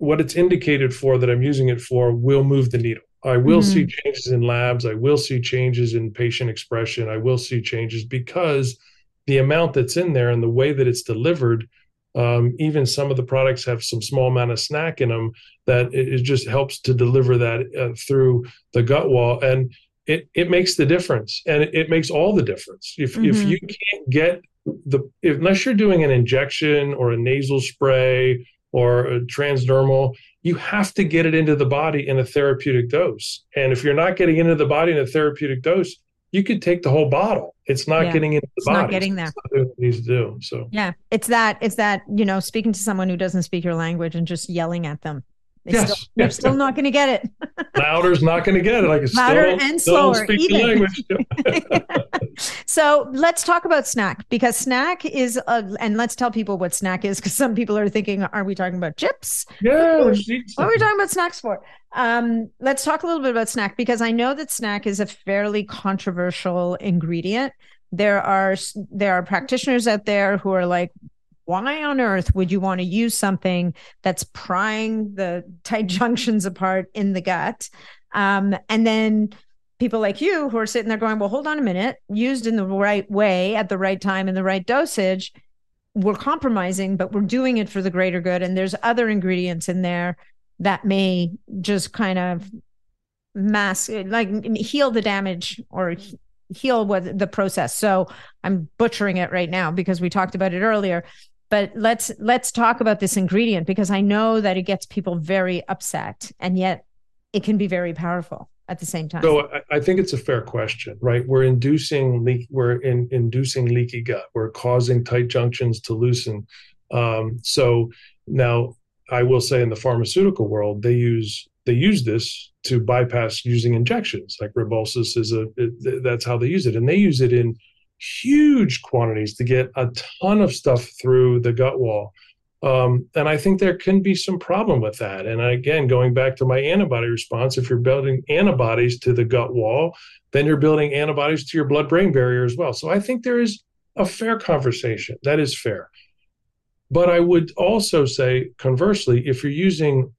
what it's indicated for that I'm using it for will move the needle. I will mm-hmm. see changes in labs. I will see changes in patient expression. I will see changes because the amount that's in there and the way that it's delivered. Um, even some of the products have some small amount of SNAC in them that it, it just helps to deliver that uh, through the gut wall, and it it makes the difference, and it, it makes all the difference. If mm-hmm. if you can't get the if, unless you're doing an injection or a nasal spray or transdermal, you have to get it into the body in a therapeutic dose. And if you're not getting into the body in a therapeutic dose, you could take the whole bottle. It's not yeah. getting into the body. it's body. Not getting there. Not what it needs to do. So yeah, it's that. It's that. You know, speaking to someone who doesn't speak your language and just yelling at them. They yes. Still, they're still not going to get it. Louder's not going to get it. Like louder still, and slower. Even. so let's talk about SNAC because SNAC is, a, and let's tell people what SNAC is because some people are thinking, are we talking about chips? Yeah. What are we talking about snacks for? Um, let's talk a little bit about SNAC because I know that SNAC is a fairly controversial ingredient. There are there are practitioners out there who are like, why on earth would you want to use something that's prying the tight junctions apart in the gut? Um, and then people like you who are sitting there going, well, hold on a minute, used in the right way at the right time in the right dosage, we're compromising, but we're doing it for the greater good. And there's other ingredients in there that may just kind of mask, like heal the damage or heal what the process. So I'm butchering it right now because we talked about it earlier but let's let's talk about this ingredient because i know that it gets people very upset and yet it can be very powerful at the same time. So i, think it's a fair question right? We're inducing leak we're in, inducing leaky gut. We're causing tight junctions to loosen. Um, so now i will say in the pharmaceutical world they use they use this to bypass using injections. Like rybelsus is a it, that's how they use it. And they use it in huge quantities to get a ton of stuff through the gut wall. Um, and I think there can be some problem with that. And again, going back to my antibody response, if you're building antibodies to the gut wall, then you're building antibodies to your blood brain barrier as well. So I think there is a fair conversation. That is fair. But I would also say, conversely, if you're using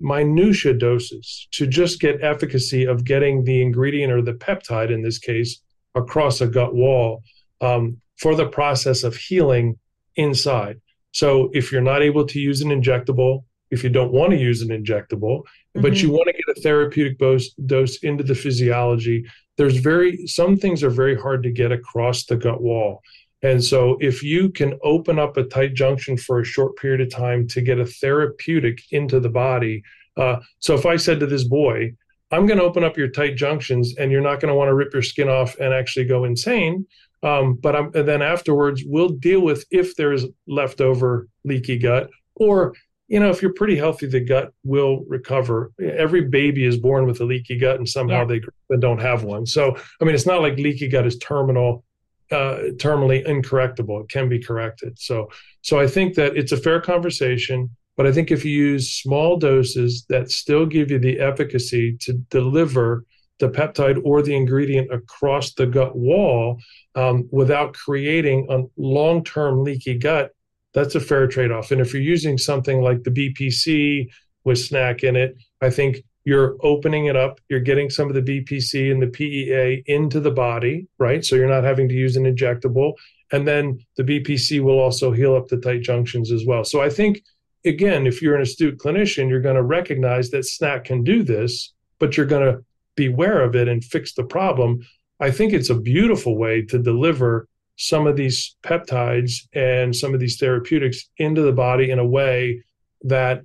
minutia doses to just get efficacy of getting the ingredient or the peptide in this case across a gut wall um, for the process of healing inside. So if you're not able to use an injectable, if you don't want to use an injectable, mm-hmm. but you want to get a therapeutic dose, dose into the physiology, there's very some things are very hard to get across the gut wall. And so if you can open up a tight junction for a short period of time to get a therapeutic into the body, uh, so if I said to this boy, I'm going to open up your tight junctions and you're not going to want to rip your skin off and actually go junctions and you're not going to want to rip your skin off and actually go insane. Um, but I'm, then afterwards, we'll deal with if there's leftover leaky gut or you know, if you're pretty healthy, the gut will recover. Every baby is born with a leaky gut, and somehow yeah. they don't have one. So, I mean, it's not like leaky gut is terminal, uh, terminally incorrectable. It can be corrected. So, so I think that it's a fair conversation. But I think if you use small doses that still give you the efficacy to deliver the peptide or the ingredient across the gut wall um, without creating a long term leaky gut, that's a fair trade off. And if you're using something like the BPC with SNAC in it, I think you're opening it up, you're getting some of the BPC and the PEA into the body, right? So you're not having to use an injectable. And then the BPC will also heal up the tight junctions as well. So I think, again, if you're an astute clinician, you're going to recognize that SNAC can do this, but you're going to beware of it and fix the problem. I think it's a beautiful way to deliver some of these peptides and some of these therapeutics into the body in a way that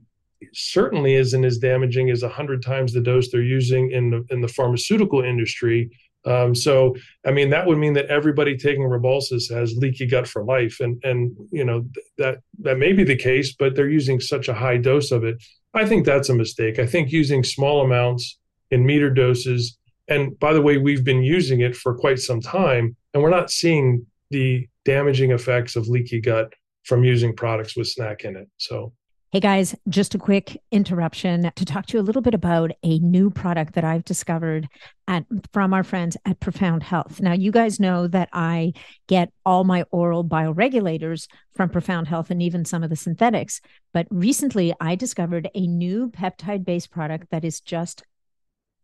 certainly isn't as damaging as 100 times the dose they're using in the, in the pharmaceutical industry. Um, so, I mean, that would mean that everybody taking Rybelsus has leaky gut for life. And, and, you know, th- that, that may be the case, but they're using such a high dose of it. I think that's a mistake. I think using small amounts in meter doses. And by the way, we've been using it for quite some time, and we're not seeing the damaging effects of leaky gut from using products with SNAC in it. So, Hey guys, just a quick interruption to talk to you a little bit about a new product that I've discovered at from our friends at Profound Health. Now, you guys know that I get all my oral bioregulators from Profound Health and even some of the synthetics, but recently I discovered a new peptide-based product that is just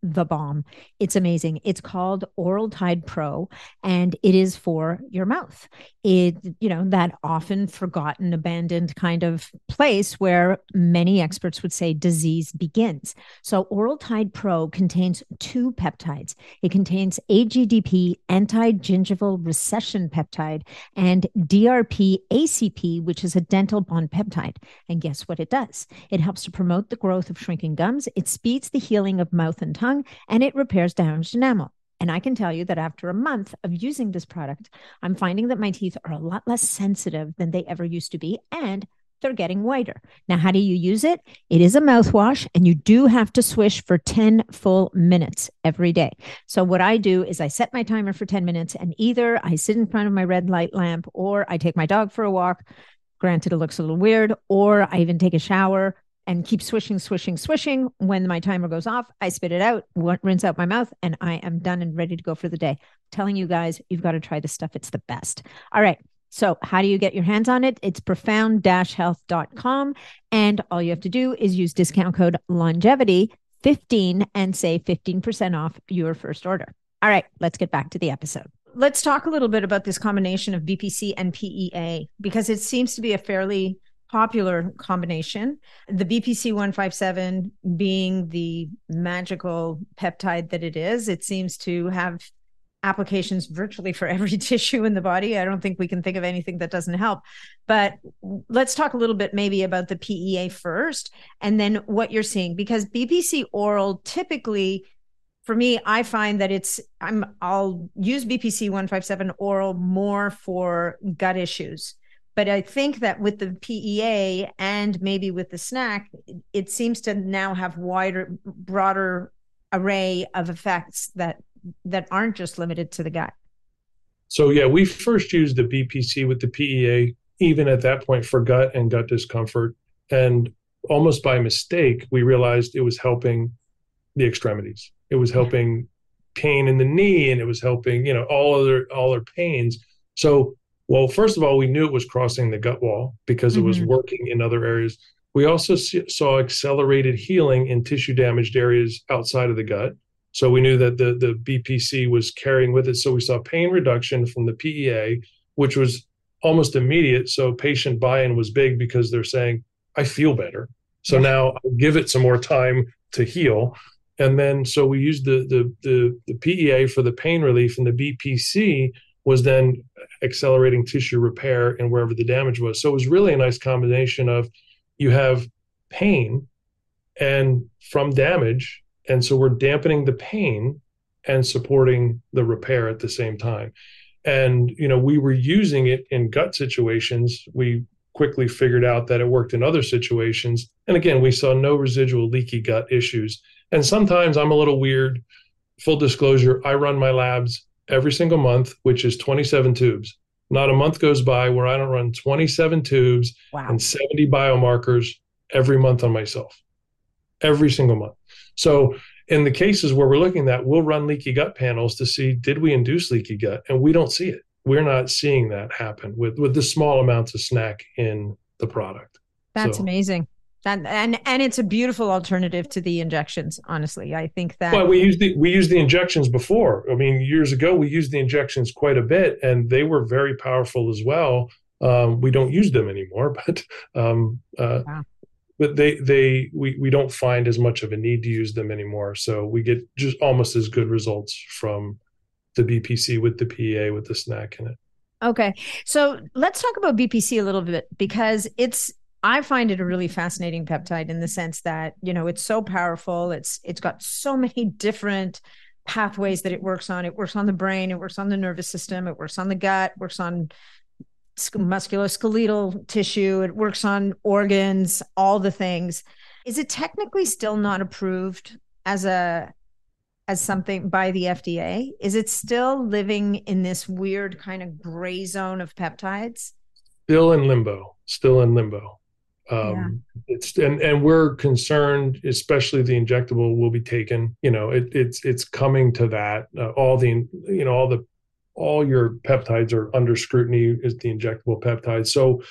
the bomb. It's amazing. It's called Oral Tide Pro and it is for your mouth. It, you know, that often forgotten, abandoned kind of place where many experts would say disease begins. So, Oral Tide Pro contains two peptides. It contains AGDP, anti gingival recession peptide, and DRP ACP, which is a dental bond peptide. And guess what it does? It helps to promote the growth of shrinking gums, it speeds the healing of mouth and tongue tongue and it repairs damaged enamel. And I can tell you that after a month of using this product, I'm finding that my teeth are a lot less sensitive than they ever used to be. And they're getting whiter. Now, how do you use it? It is a mouthwash, and you do have to swish for 10 full minutes every day. So, what I do is I set my timer for 10 minutes, and either I sit in front of my red light lamp or I take my dog for a walk. Granted, it looks a little weird, or I even take a shower and keep swishing, swishing, swishing. When my timer goes off, I spit it out, rinse out my mouth, and I am done and ready to go for the day. I'm telling you guys, you've got to try this stuff. It's the best. All right. So, how do you get your hands on it? It's profound health.com. And all you have to do is use discount code longevity 15 and say 15% off your first order. All right, let's get back to the episode. Let's talk a little bit about this combination of BPC and PEA because it seems to be a fairly popular combination. The BPC 157 being the magical peptide that it is, it seems to have applications virtually for every tissue in the body. I don't think we can think of anything that doesn't help. But let's talk a little bit maybe about the PEA first and then what you're seeing because BPC oral typically for me I find that it's I'm I'll use BPC 157 oral more for gut issues but I think that with the PEA and maybe with the SNAC, it seems to now have wider, broader array of effects that that aren't just limited to the gut. So yeah, we first used the BPC with the PEA, even at that point for gut and gut discomfort, and almost by mistake, we realized it was helping the extremities. It was helping pain in the knee, and it was helping you know all other all their pains. So well, first of all, we knew it was crossing the gut wall because it mm-hmm. was working in other areas. We also saw accelerated healing in tissue damaged areas outside of the gut. So we knew that the, the BPC was carrying with it. So we saw pain reduction from the PEA, which was almost immediate. So patient buy in was big because they're saying, I feel better. So now I'll give it some more time to heal. And then so we used the, the the the PEA for the pain relief and the BPC was then accelerating tissue repair and wherever the damage was. So it was really a nice combination of you have pain and from damage And so we're dampening the pain and supporting the repair at the same time. And, you know, we were using it in gut situations. We quickly figured out that it worked in other situations. And again, we saw no residual leaky gut issues. And sometimes I'm a little weird. Full disclosure, I run my labs every single month, which is 27 tubes. Not a month goes by where I don't run 27 tubes wow. and 70 biomarkers every month on myself, every single month. So, in the cases where we're looking at, we'll run leaky gut panels to see did we induce leaky gut, and we don't see it. We're not seeing that happen with with the small amounts of SNAC in the product. That's so. amazing. And, and and it's a beautiful alternative to the injections. Honestly, I think that. Well, we used the we used the injections before. I mean, years ago we used the injections quite a bit, and they were very powerful as well. Um, we don't use them anymore, but um, uh, wow. but they they we we don't find as much of a need to use them anymore. So we get just almost as good results from the BPC with the PEA with the SNAC in it. Okay, so let's talk about BPC a little bit because it's I find it a really fascinating peptide in the sense that, you know, it's so powerful. It's it's got so many different pathways that it works on. It works on the brain, it works on the nervous system, it works on the gut, works on musculoskeletal tissue, it works on organs, all the things. Is it technically still not approved as a as something by the FDA? Is it still living in this weird kind of gray zone of peptides? Still in limbo. Still in limbo. Um, yeah. It's and and we're concerned, especially the injectable will be taken. You know, it, it's it's coming to that. Uh, all the you know all the all your peptides are under scrutiny is the injectable peptides. So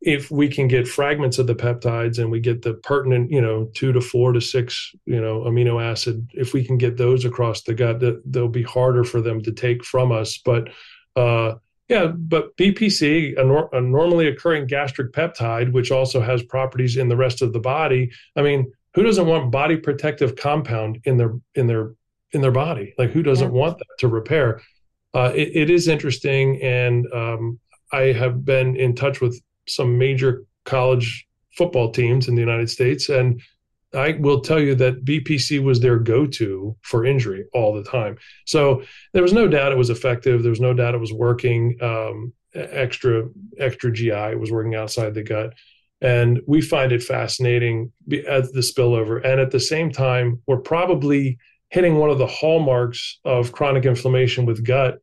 if we can get fragments of the peptides and we get the pertinent, you know, two to four to six, you know, amino acid, if we can get those across the gut, that they'll be harder for them to take from us. But uh, yeah, but BPC, a, nor- a, normally occurring gastric peptide, which also has properties in the rest of the body. I mean, who doesn't want body protective compound in their in their in their body? Like, who doesn't yeah. want that to repair? Uh, it, it is interesting, and um, I have been in touch with some major college football teams in the United States, and I will tell you that BPC was their go to for injury all the time. So there was no doubt it was effective. There was no doubt it was working. Um, extra extra GI was working outside the gut. And we find it fascinating as the spillover. And at the same time, we're probably hitting one of the hallmarks of chronic inflammation with gut.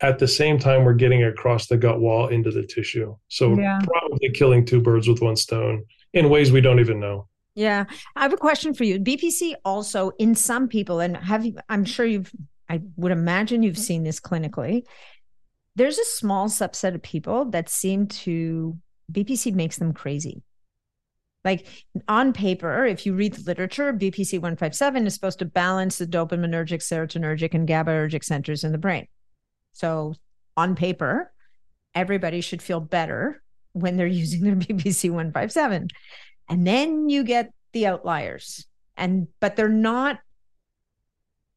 At the same time, we're getting across the gut wall into the tissue. So yeah. probably killing two birds with one stone in ways we don't even know. Yeah. I have a question for you. BPC also in some people, and have you, I'm sure you've, I would imagine you've mm-hmm. seen this clinically. There's a small subset of people that seem to, BPC makes them crazy. Like on paper, if you read the literature, BPC 157 is supposed to balance the dopaminergic, serotonergic, and GABAergic centers in the brain. So on paper, everybody should feel better when they're using their BPC 157 and then you get the outliers. And but they're not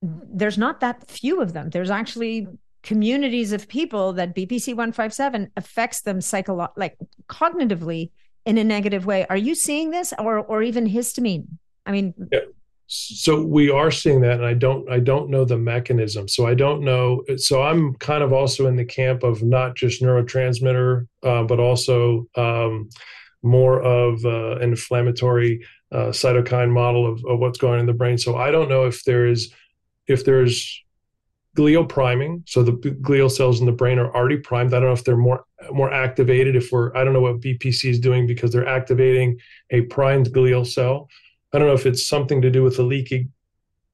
there's not that few of them. There's actually communities of people that bpc 157 affects them psycholo- like cognitively in a negative way. Are you seeing this or or even histamine? I mean yeah. so we are seeing that and i don't i don't know the mechanism. So i don't know so i'm kind of also in the camp of not just neurotransmitter uh, but also um, more of uh, an inflammatory uh, cytokine model of, of, what's going on in the brain. So I don't know if there is if there's glial priming. So the glial cells in the brain are already primed. I don't know if they're more more activated. If we're I don't know what BPC is doing because they're activating a primed glial cell. I don't know if it's something to do with the leaky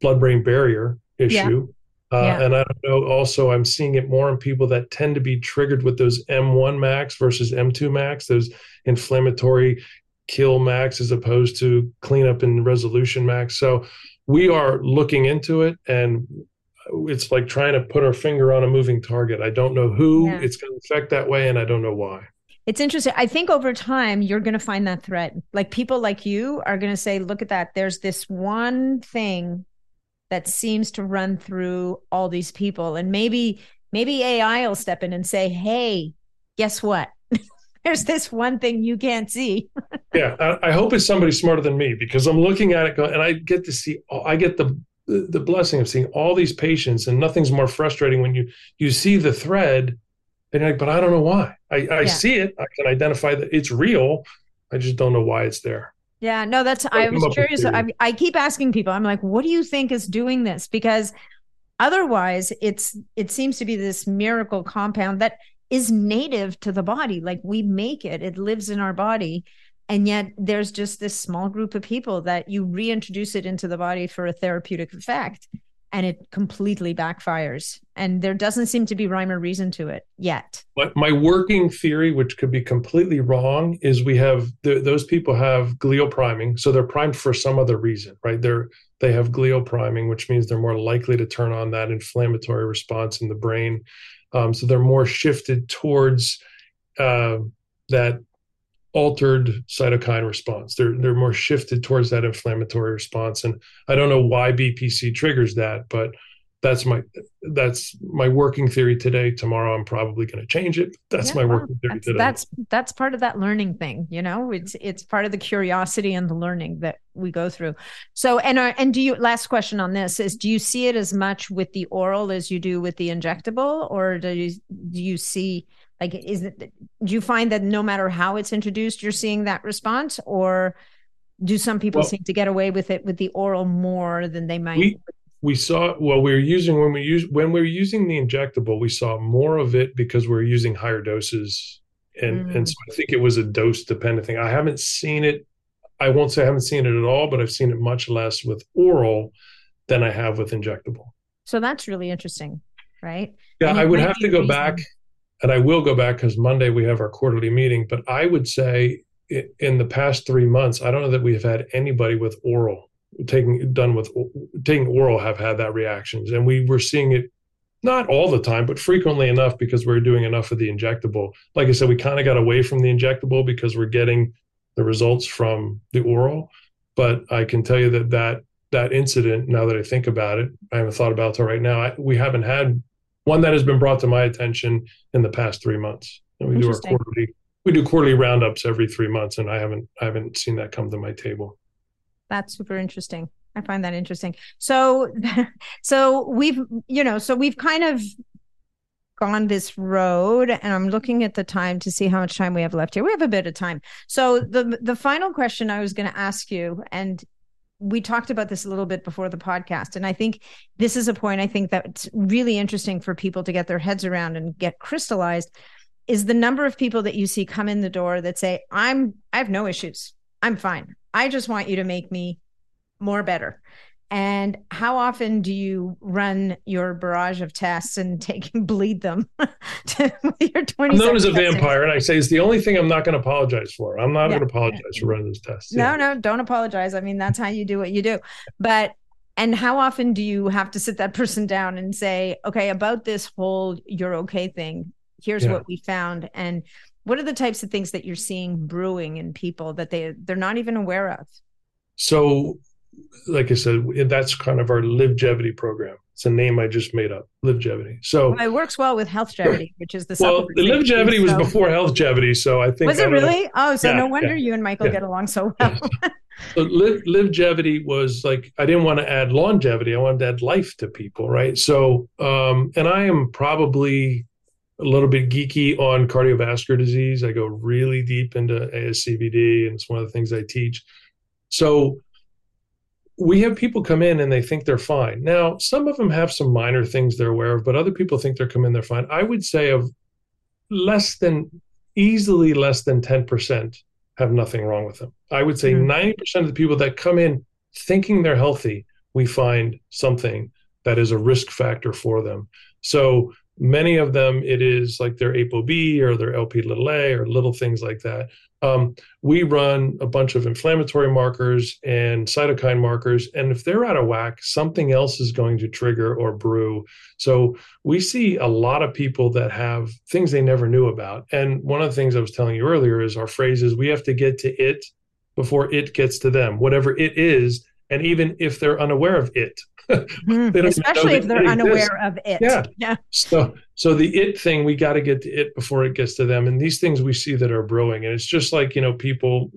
blood-brain barrier issue. Uh, yeah. And I don't know. Also, I'm seeing it more in people that tend to be triggered with those M1 max versus M2 max, those inflammatory kill max as opposed to cleanup and resolution max. So we are looking into it, and it's like trying to put our finger on a moving target. I don't know who yeah. it's going to affect that way, and I don't know why. It's interesting. I think over time you're going to find that threat. Like people like you are going to say, "Look at that! There's this one thing that seems to run through all these people and maybe maybe ai will step in and say hey guess what there's this one thing you can't see yeah, I, I, hope it's somebody smarter than me because I'm looking at it going, and I get to see, I get the the blessing of seeing all these patients, and nothing's more frustrating when you you see the thread, and you're like, but I don't know why. I, I yeah. see it, I can identify that it's real. I just don't know why it's there. Yeah, no, that's. I was curious. I, I keep asking people. I'm like, what do you think is doing this? Because otherwise, it's it seems to be this miracle compound that is native to the body. Like we make it; it lives in our body, and yet there's just this small group of people that you reintroduce it into the body for a therapeutic effect and it completely backfires. And there doesn't seem to be rhyme or reason to it yet. But my working theory which could be completely wrong is we have those people have glial priming so they're primed for some other reason right? They're they have glial priming which means they're more likely to turn on that inflammatory response in the brain. Um, so they're more shifted towards uh, that altered cytokine response. They're they're more shifted towards that inflammatory response, and I don't know why BPC triggers that, but that's my that's my working theory today. Tomorrow, I'm probably going to change it. That's yeah, my working theory that's, today. That's that's part of that learning thing, you know. It's it's part of the curiosity and the learning that we go through. So, and our, and do you? Last question on this is: Do you see it as much with the oral as you do with the injectable, or do you do you see? Like, is it, do you find that no matter how it's introduced, you're seeing that response, or do some people well, seem to get away with it with the oral more than they might? We, we saw well we were using when we use when we were using the injectable we saw more of it because we are using higher doses and mm. and so i think it was a dose dependent thing i haven't seen it i won't say i haven't seen it at all but i've seen it much less with oral than i have with injectable so that's really interesting right yeah i would have to go reason. back and I will go back because Monday we have our quarterly meeting. But I would say in the past three months, I don't know that we have had anybody with oral taking done with taking oral have had that reactions, and we were seeing it not all the time, but frequently enough because we are doing enough of the injectable. Like I said, we kind of got away from the injectable because we're getting the results from the oral. But I can tell you that that that incident, now that I think about it, I haven't thought about it right now. I, we haven't had one that has been brought to my attention in the past three months. And we do our quarterly we do quarterly roundups every three months, and I haven't I haven't seen that come to my table. That's super interesting. I find that interesting. So, so we've you know so we've kind of gone this road and i'm looking at the time to see how much time we have left here we have a bit of time so the the final question i was going to ask you and we talked about this a little bit before the podcast and i think this is a point i think that's really interesting for people to get their heads around and get crystallized is the number of people that you see come in the door that say i'm i have no issues. I'm fine. I just want you to make me more better and how often do you run your barrage of tests and take and bleed them to your 20 I'm known as a vampire and I say it's the only thing I'm not going to apologize for. I'm not yeah. going to apologize yeah. for running those tests. No, yeah. no, don't apologize. I mean, that's how you do what you do. But and how often do you have to sit that person down and say, okay, about this whole you're okay thing, here's what we found and what are the types of things that you're seeing brewing in people that they they're not even aware of? So like I said, that's kind of our Livegevity program. It's a name I just made up, Livegevity. So well, it works well with Healthgevity, which is the well, the Livegevity was so. before Healthgevity, so I think was it really? Know. Oh, so yeah, no wonder yeah, you and Michael yeah. get along so well. so Live, Livegevity was like I didn't want to add longevity; I wanted to add life to people, right? So, um, and I am probably a little bit geeky on cardiovascular disease. I go really deep into ASCVD, and it's one of the things I teach. So we have people come in and they think they're fine. Now, some of them have some minor things they're aware of, but other people think they're coming, they're fine. I would say of less than easily less than 10% have nothing wrong with them. I would say mm-hmm. 90% of the people that come in thinking they're healthy, we find something that is a risk factor for them. So many of them, it is like their ApoB or their LP little a or little things like that. Um, we run a bunch of inflammatory markers and cytokine markers. And if they're out of whack, something else is going to trigger or brew. So we see a lot of people that have things they never knew about. And one of the things I was telling you earlier is our phrase is we have to get to it before it gets to them, whatever it is. and even if they're unaware of it mm-hmm. especially if they're unaware of it. Yeah. Yeah. So so the it thing we got to get to it before it gets to them. And these things we see that are brewing. And it's just like you know people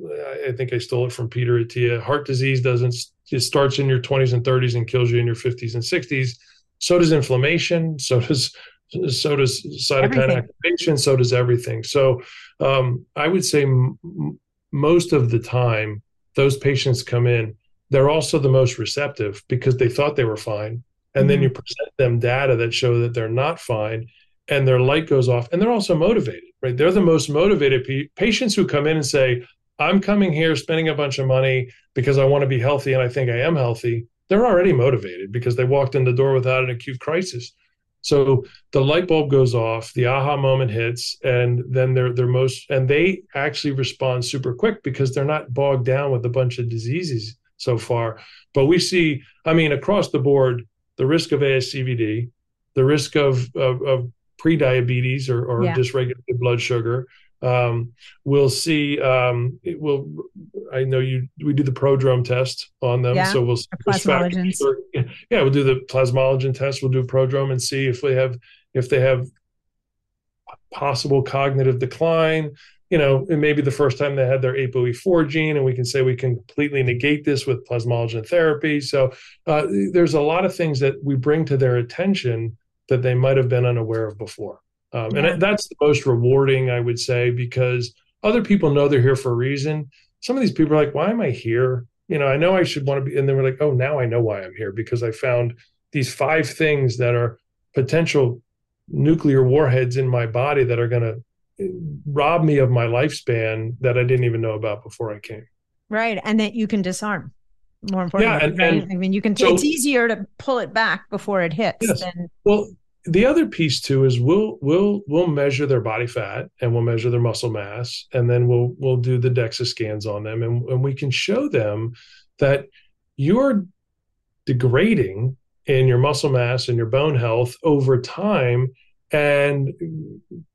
i think i stole it from peter attia heart disease doesn't it starts in your 20s and 30s and kills you in your 50s and 60s so does inflammation. So does so does cytokine everything. activation. So does everything. So um, i would say m- most of the time those patients come in they're also the most receptive because they thought they were fine. And mm-hmm. then you present them data that show that they're not fine and their light goes off and they're also motivated right? They're the most motivated pe- patients who come in and say i'm coming here spending a bunch of money because i want to be healthy and i think i am healthy. They're already motivated because they walked in the door without an acute crisis. So the light bulb goes off, the aha moment hits, and then they're they're most and they actually respond super quick because they're not bogged down with a bunch of diseases so far. But we see, I mean, across the board, the risk of ASCVD, the risk of of, of pre-diabetes or, or yeah. dysregulated blood sugar, um, we'll see. Um, it will. I know you. We do the prodrome test on them, yeah, so we'll plasmalogens. Yeah, we'll do the plasmalogen test. We'll do a prodrome and see if we have if they have possible cognitive decline. You know, it may be the first time they had their ApoE4 gene, and we can say we can completely negate this with plasmalogen therapy. So uh, there's a lot of things that we bring to their attention that they might have been unaware of before. Um, yeah. And that's the most rewarding, I would say, because other people know they're here for a reason. Some of these people are like, why am I here? You know, I know I should want to be. And then we're like, oh, now I know why I'm here because I found these five things that are potential nuclear warheads in my body that are going to rob me of my lifespan that I didn't even know about before I came. Right. And that you can disarm more importantly. Yeah, and, right? and I mean, you can. So, it's easier to pull it back before it hits. Yes. Than, well, the other piece too is we'll we'll we'll measure their body fat and we'll measure their muscle mass and then we'll we'll do the DEXA scans on them and, and we can show them that you're degrading in your muscle mass and your bone health over time and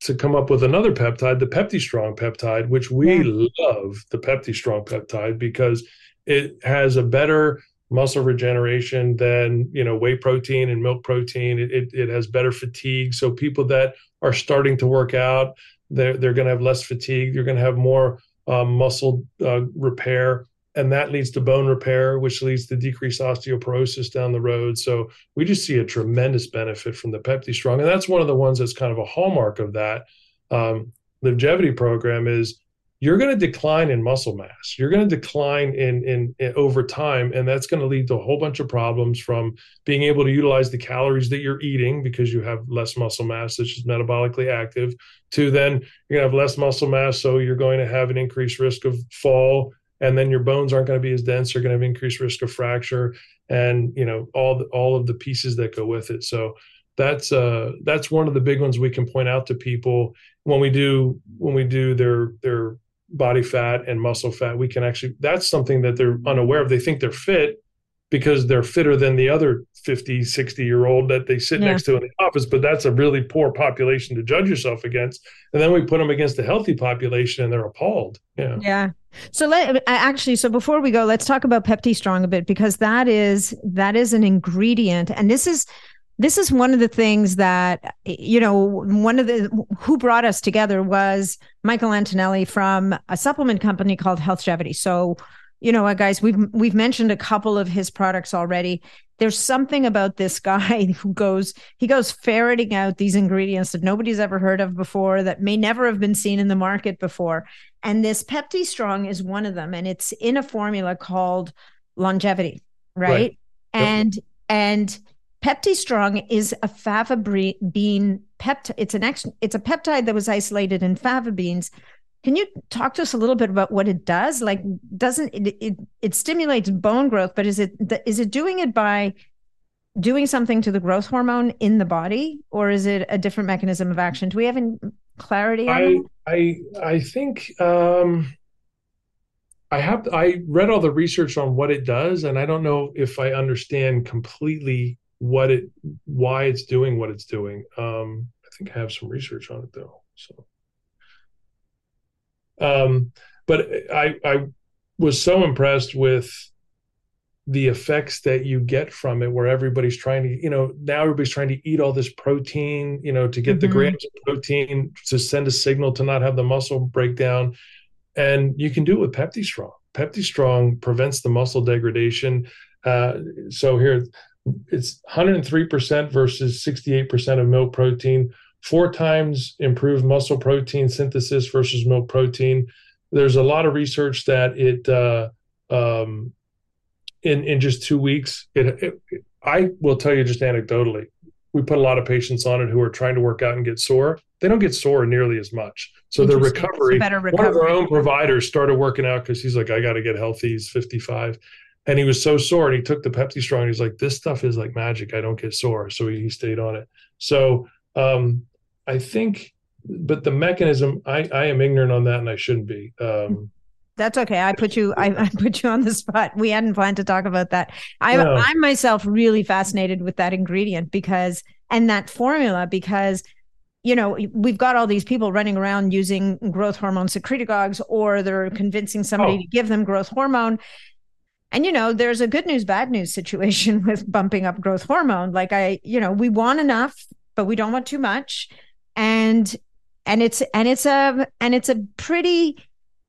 to come up with another peptide the peptistrong peptide which we yeah. love the peptistrong peptide because it has a better muscle regeneration than you know whey protein and milk protein. It, it, it has better fatigue. So people that are starting to work out, they're they're going to have less fatigue. You're going to have more um, muscle uh, repair, and that leads to bone repair, which leads to decreased osteoporosis down the road. So we just see a tremendous benefit from the Pepti Strong, and that's one of the ones that's kind of a hallmark of that um, longevity program is you're going to decline in muscle mass. You're going to decline in, in, in over time, and that's going to lead to a whole bunch of problems from being able to utilize the calories that you're eating because you have less muscle mass, which is metabolically active. To then you're going to have less muscle mass, so you're going to have an increased risk of fall, and then your bones aren't going to be as dense. You're going to have increased risk of fracture, and you know all the, all of the pieces that go with it. So that's uh that's one of the big ones we can point out to people when we do when we do their their body fat and muscle fat, we can actually, that's something that they're unaware of. They think they're fit because they're fitter than the other 50, 60 year old that they sit yeah. next to in the office. But that's a really poor population to judge yourself against. And then we put them against a healthy population and they're appalled. Yeah. Yeah. So let actually, so before we go, let's talk about Pepti Strong a bit because that is that is an ingredient, and this is this is one of the things that you know one of the who brought us together was michael antonelli from a supplement company called healthgevity so you know what, guys we've we've mentioned a couple of his products already there's something about this guy who goes he goes ferreting out these ingredients that nobody's ever heard of before that may never have been seen in the market before and this pepti strong is one of them and it's in a formula called longevity right, right. and yep. and Pepti Strong is a fava bean peptide. It's an ex- it's a peptide that was isolated in fava beans. Can you talk to us a little bit about what it does? Like, doesn't it, it it stimulates bone growth, but is it is it doing it by doing something to the growth hormone in the body, or is it a different mechanism of action? Do we have any clarity on I, that? I I think um, I have I read all the research on what it does, and I don't know if I understand completely what it why it's doing what it's doing. Um, I think I have some research on it though. So, um, but I I was so impressed with the effects that you get from it where everybody's trying to you know now everybody's trying to eat all this protein you know to get mm-hmm. the grams of protein to send a signal to not have the muscle breakdown. And you can do it with peptistrong peptistrong prevents the muscle degradation. Uh, so here it's 103% versus 68% of milk protein four times improved muscle protein synthesis versus milk protein there's a lot of research that it uh, um, in in just two weeks. It, it, I will tell you just anecdotally, we put a lot of patients on it who are trying to work out and get sore. They don't get sore nearly as much. So their recovery, recovery, one of our own providers started working out because he's like, I got to get healthy. He's 55. And he was so sore and he took the Pepti Strong. He's like, this stuff is like magic. I don't get sore. So he, he stayed on it. So um, I think, but the mechanism, I, I am ignorant on that and I shouldn't be. Um, that's okay. I put you. I, I, put you on the spot. We hadn't planned to talk about that. I, no. I'm myself really fascinated with that ingredient because and that formula because you know we've got all these people running around using growth hormone secretagogues or they're convincing somebody oh. to give them growth hormone and you know there's a good news bad news situation with bumping up growth hormone like i you know we want enough but we don't want too much and and it's and it's a and it's a pretty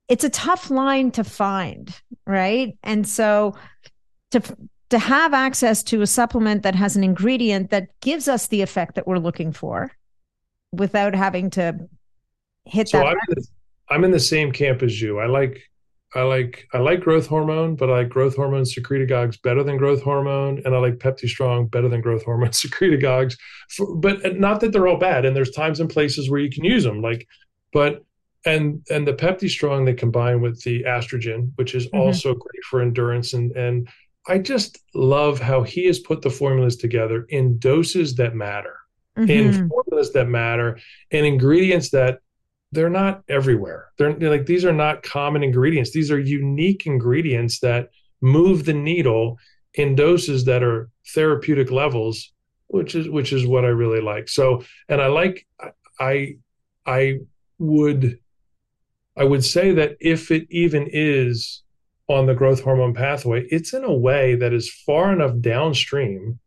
it's a tough line to find, right? And so to to have access to a supplement that has an ingredient that gives us the effect that we're looking for without having to hit so that. I'm in, the, I'm in the same camp as you. I like I like I like growth hormone, but I like growth hormone secretagogues better than growth hormone, and I like Pepti Strong better than growth hormone secretagogues. For, but not that they're all bad, and there's times and places where you can use them. Like, but and and the Pepti Strong they combine with the estrogen, which is mm-hmm. also great for endurance. And and I just love how he has put the formulas together in doses that matter, mm-hmm. in formulas that matter, and ingredients that they're not everywhere. They're, they're like these are not common ingredients. These are unique ingredients that move the needle in doses that are therapeutic levels, which is which is what I really like. So, and I like I I would I would say that if it even is on the growth hormone pathway, it's in a way that is far enough downstream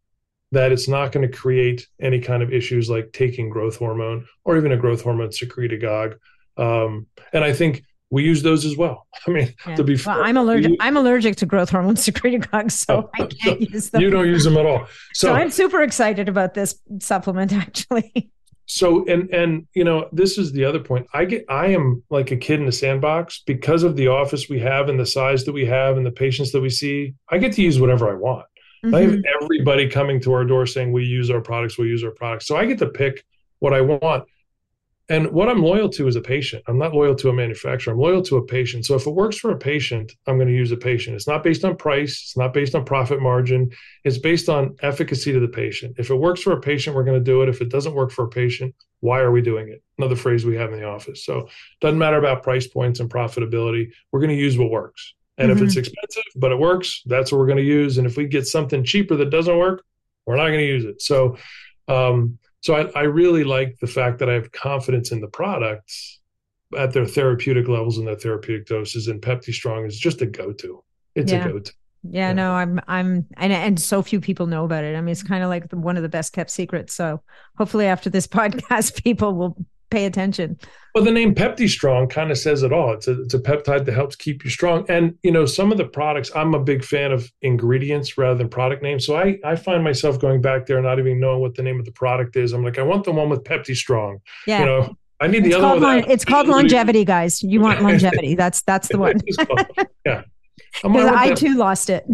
that it's not going to create any kind of issues like taking growth hormone or even a growth hormone secretagogue. Um, and I think we use those as well. I mean, yeah. to be well, fair, I'm allergic. We, I'm allergic to growth hormone secretagogues, so I can't so use them. You don't use them at all. So, so I'm super excited about this supplement, actually so and and you know this is the other point i get i am like a kid in a sandbox because of the office we have and the size that we have and the patients that we see i get to use whatever i want mm-hmm. i have mm-hmm. everybody coming to our door saying we use our products we use our products so i get to pick what i want and what I'm loyal to is a patient. I'm not loyal to a manufacturer. I'm loyal to a patient. So if it works for a patient, I'm going to use a patient. It's not based on price. It's not based on profit margin. It's based on efficacy to the patient. If it works for a patient, we're going to do it. If it doesn't work for a patient, why are we doing it? Another phrase we have in the office. So it doesn't matter about price points and profitability. We're going to use what works. And mm-hmm. if it's expensive, but it works, that's what we're going to use. And if we get something cheaper that doesn't work, we're not going to use it. So, um, so I, I really like the fact that I have confidence in the products at their therapeutic levels and their therapeutic doses. And Pepti Strong is just a go-to. It's yeah. a go-to. Yeah, yeah, no, I'm, I'm, and and so few people know about it. I mean, it's kind of like the, one of the best kept secrets. So hopefully, after this podcast, people will pay attention. Well, the name Pepti Strong kind of says it all. It's a, it's a peptide that helps keep you strong. And, you know, some of the products, I'm a big fan of ingredients rather than product names. So I, I find myself going back there, not even knowing what the name of the product is. I'm like, I want the one with Pepti Strong. Yeah. You know, I need the it's other one. it's called longevity, guys. You want longevity. That's that's the one. yeah. I too lost it.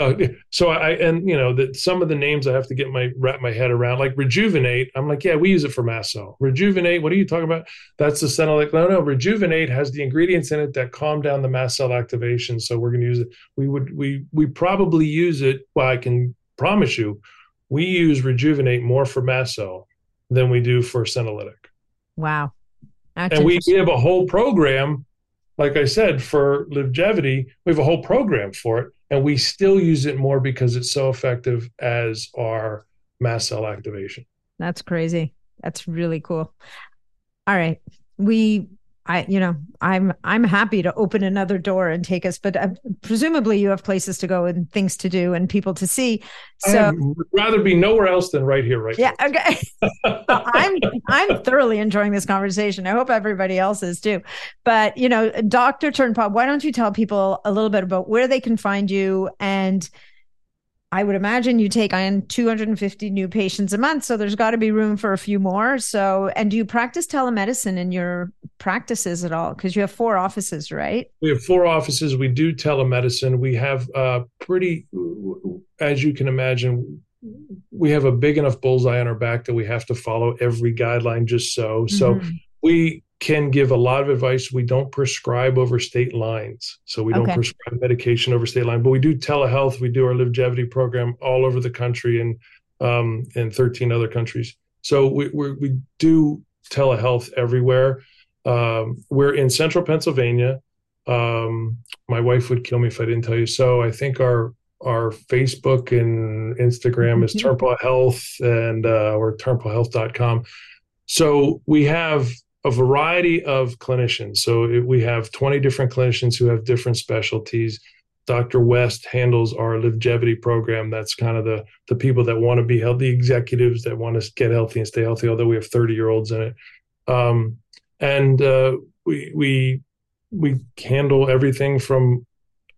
Uh, so I and you know that some of the names I have to get my wrap my head around, like rejuvenate. I'm like, yeah, we use it for mast cell. Rejuvenate. What are you talking about? That's the senolytic. No, no. Rejuvenate has the ingredients in it that calm down the mast cell activation. So we're going to use it. We would we we probably use it. Well, I can promise you, we use rejuvenate more for mast cell than we do for senolytic. Wow. That's and we, we have a whole program like I said, for longevity, we have a whole program for it and we still use it more because it's so effective as our mast cell activation. That's crazy. That's really cool. All right. We I, you know, I'm I'm happy to open another door and take us, but uh, presumably you have places to go and things to do and people to see. So I'd rather be nowhere else than right here, right? Yeah. Now. Okay. I'm I'm thoroughly enjoying this conversation. I hope everybody else is too. But you know, Dr. Turnpaugh, why don't you tell people a little bit about where they can find you and I would imagine you take on 250 new patients a month. So there's got to be room for a few more. So, and do you practice telemedicine in your practices at all? Because you have four offices, right? We have four offices. We do telemedicine. We have uh, pretty, as you can imagine, we have a big enough bullseye on our back that we have to follow every guideline just so. Mm-hmm. So we can give a lot of advice. We don't prescribe over state lines. So we don't prescribe medication over state line, but we do telehealth. We do our longevity program all over the country and um, in 13 other countries. So we, we, we do telehealth everywhere. Um, we're in central Pennsylvania. Um, my wife would kill me if I didn't tell you. So I think our our Facebook and Instagram is mm-hmm. Health and uh, or turnpaughhealth.com. So we have a variety of clinicians. So it, we have 20 different clinicians who have different specialties. Dr. West handles our longevity program. That's kind of the the people that want to be healthy, executives that want to get healthy and stay healthy. Although we have 30 year olds in it, um, and uh, we we we handle everything from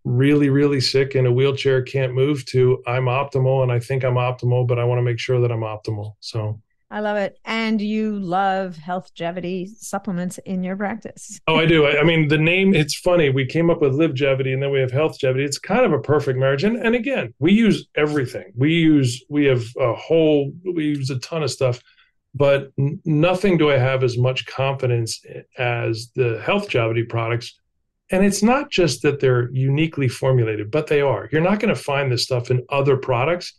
really really sick in a wheelchair can't move to I'm optimal and I think I'm optimal, but I want to make sure that I'm optimal. So I love it. And you love healthgevity supplements in your practice. oh, I do. I, I, mean, the name, it's funny. We came up with livegevity and then we have healthgevity. It's kind of a perfect marriage. And, and again, we use everything. We use, we have a whole, we use a ton of stuff, but n- nothing do I have as much confidence as the healthgevity products. And it's not just that they're uniquely formulated, but they are. You're not going to find this stuff in other products.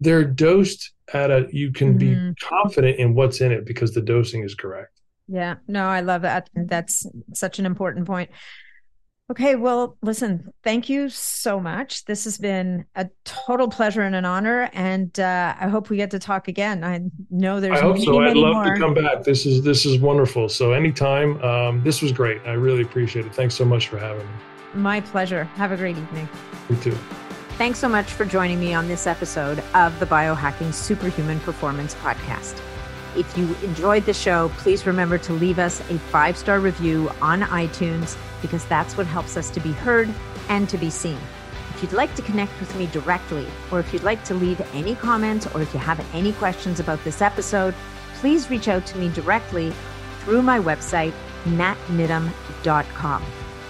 They're dosed at a you can mm. be mm-hmm. confident in what's in it because the dosing is correct. Yeah, no, I love that. That's such an important point. Okay, well, listen, thank you so much. This has been a total pleasure and an honor, and uh, I hope we get to talk again. I know there's. I hope many, so. I'd love more. to come back. This is this is wonderful. So anytime, um, this was great. I really appreciate it. Thanks so much for having me. My pleasure. Have a great evening. You too. Thanks so much for joining me on this episode of the Biohacking Superhuman Performance Podcast. If you enjoyed the show, please remember to leave us a five star review on iTunes because that's what helps us to be heard and to be seen. If you'd like to connect with me directly, or if you'd like to leave any comments, or if you have any questions about this episode, please reach out to me directly through my website, natniddam.com.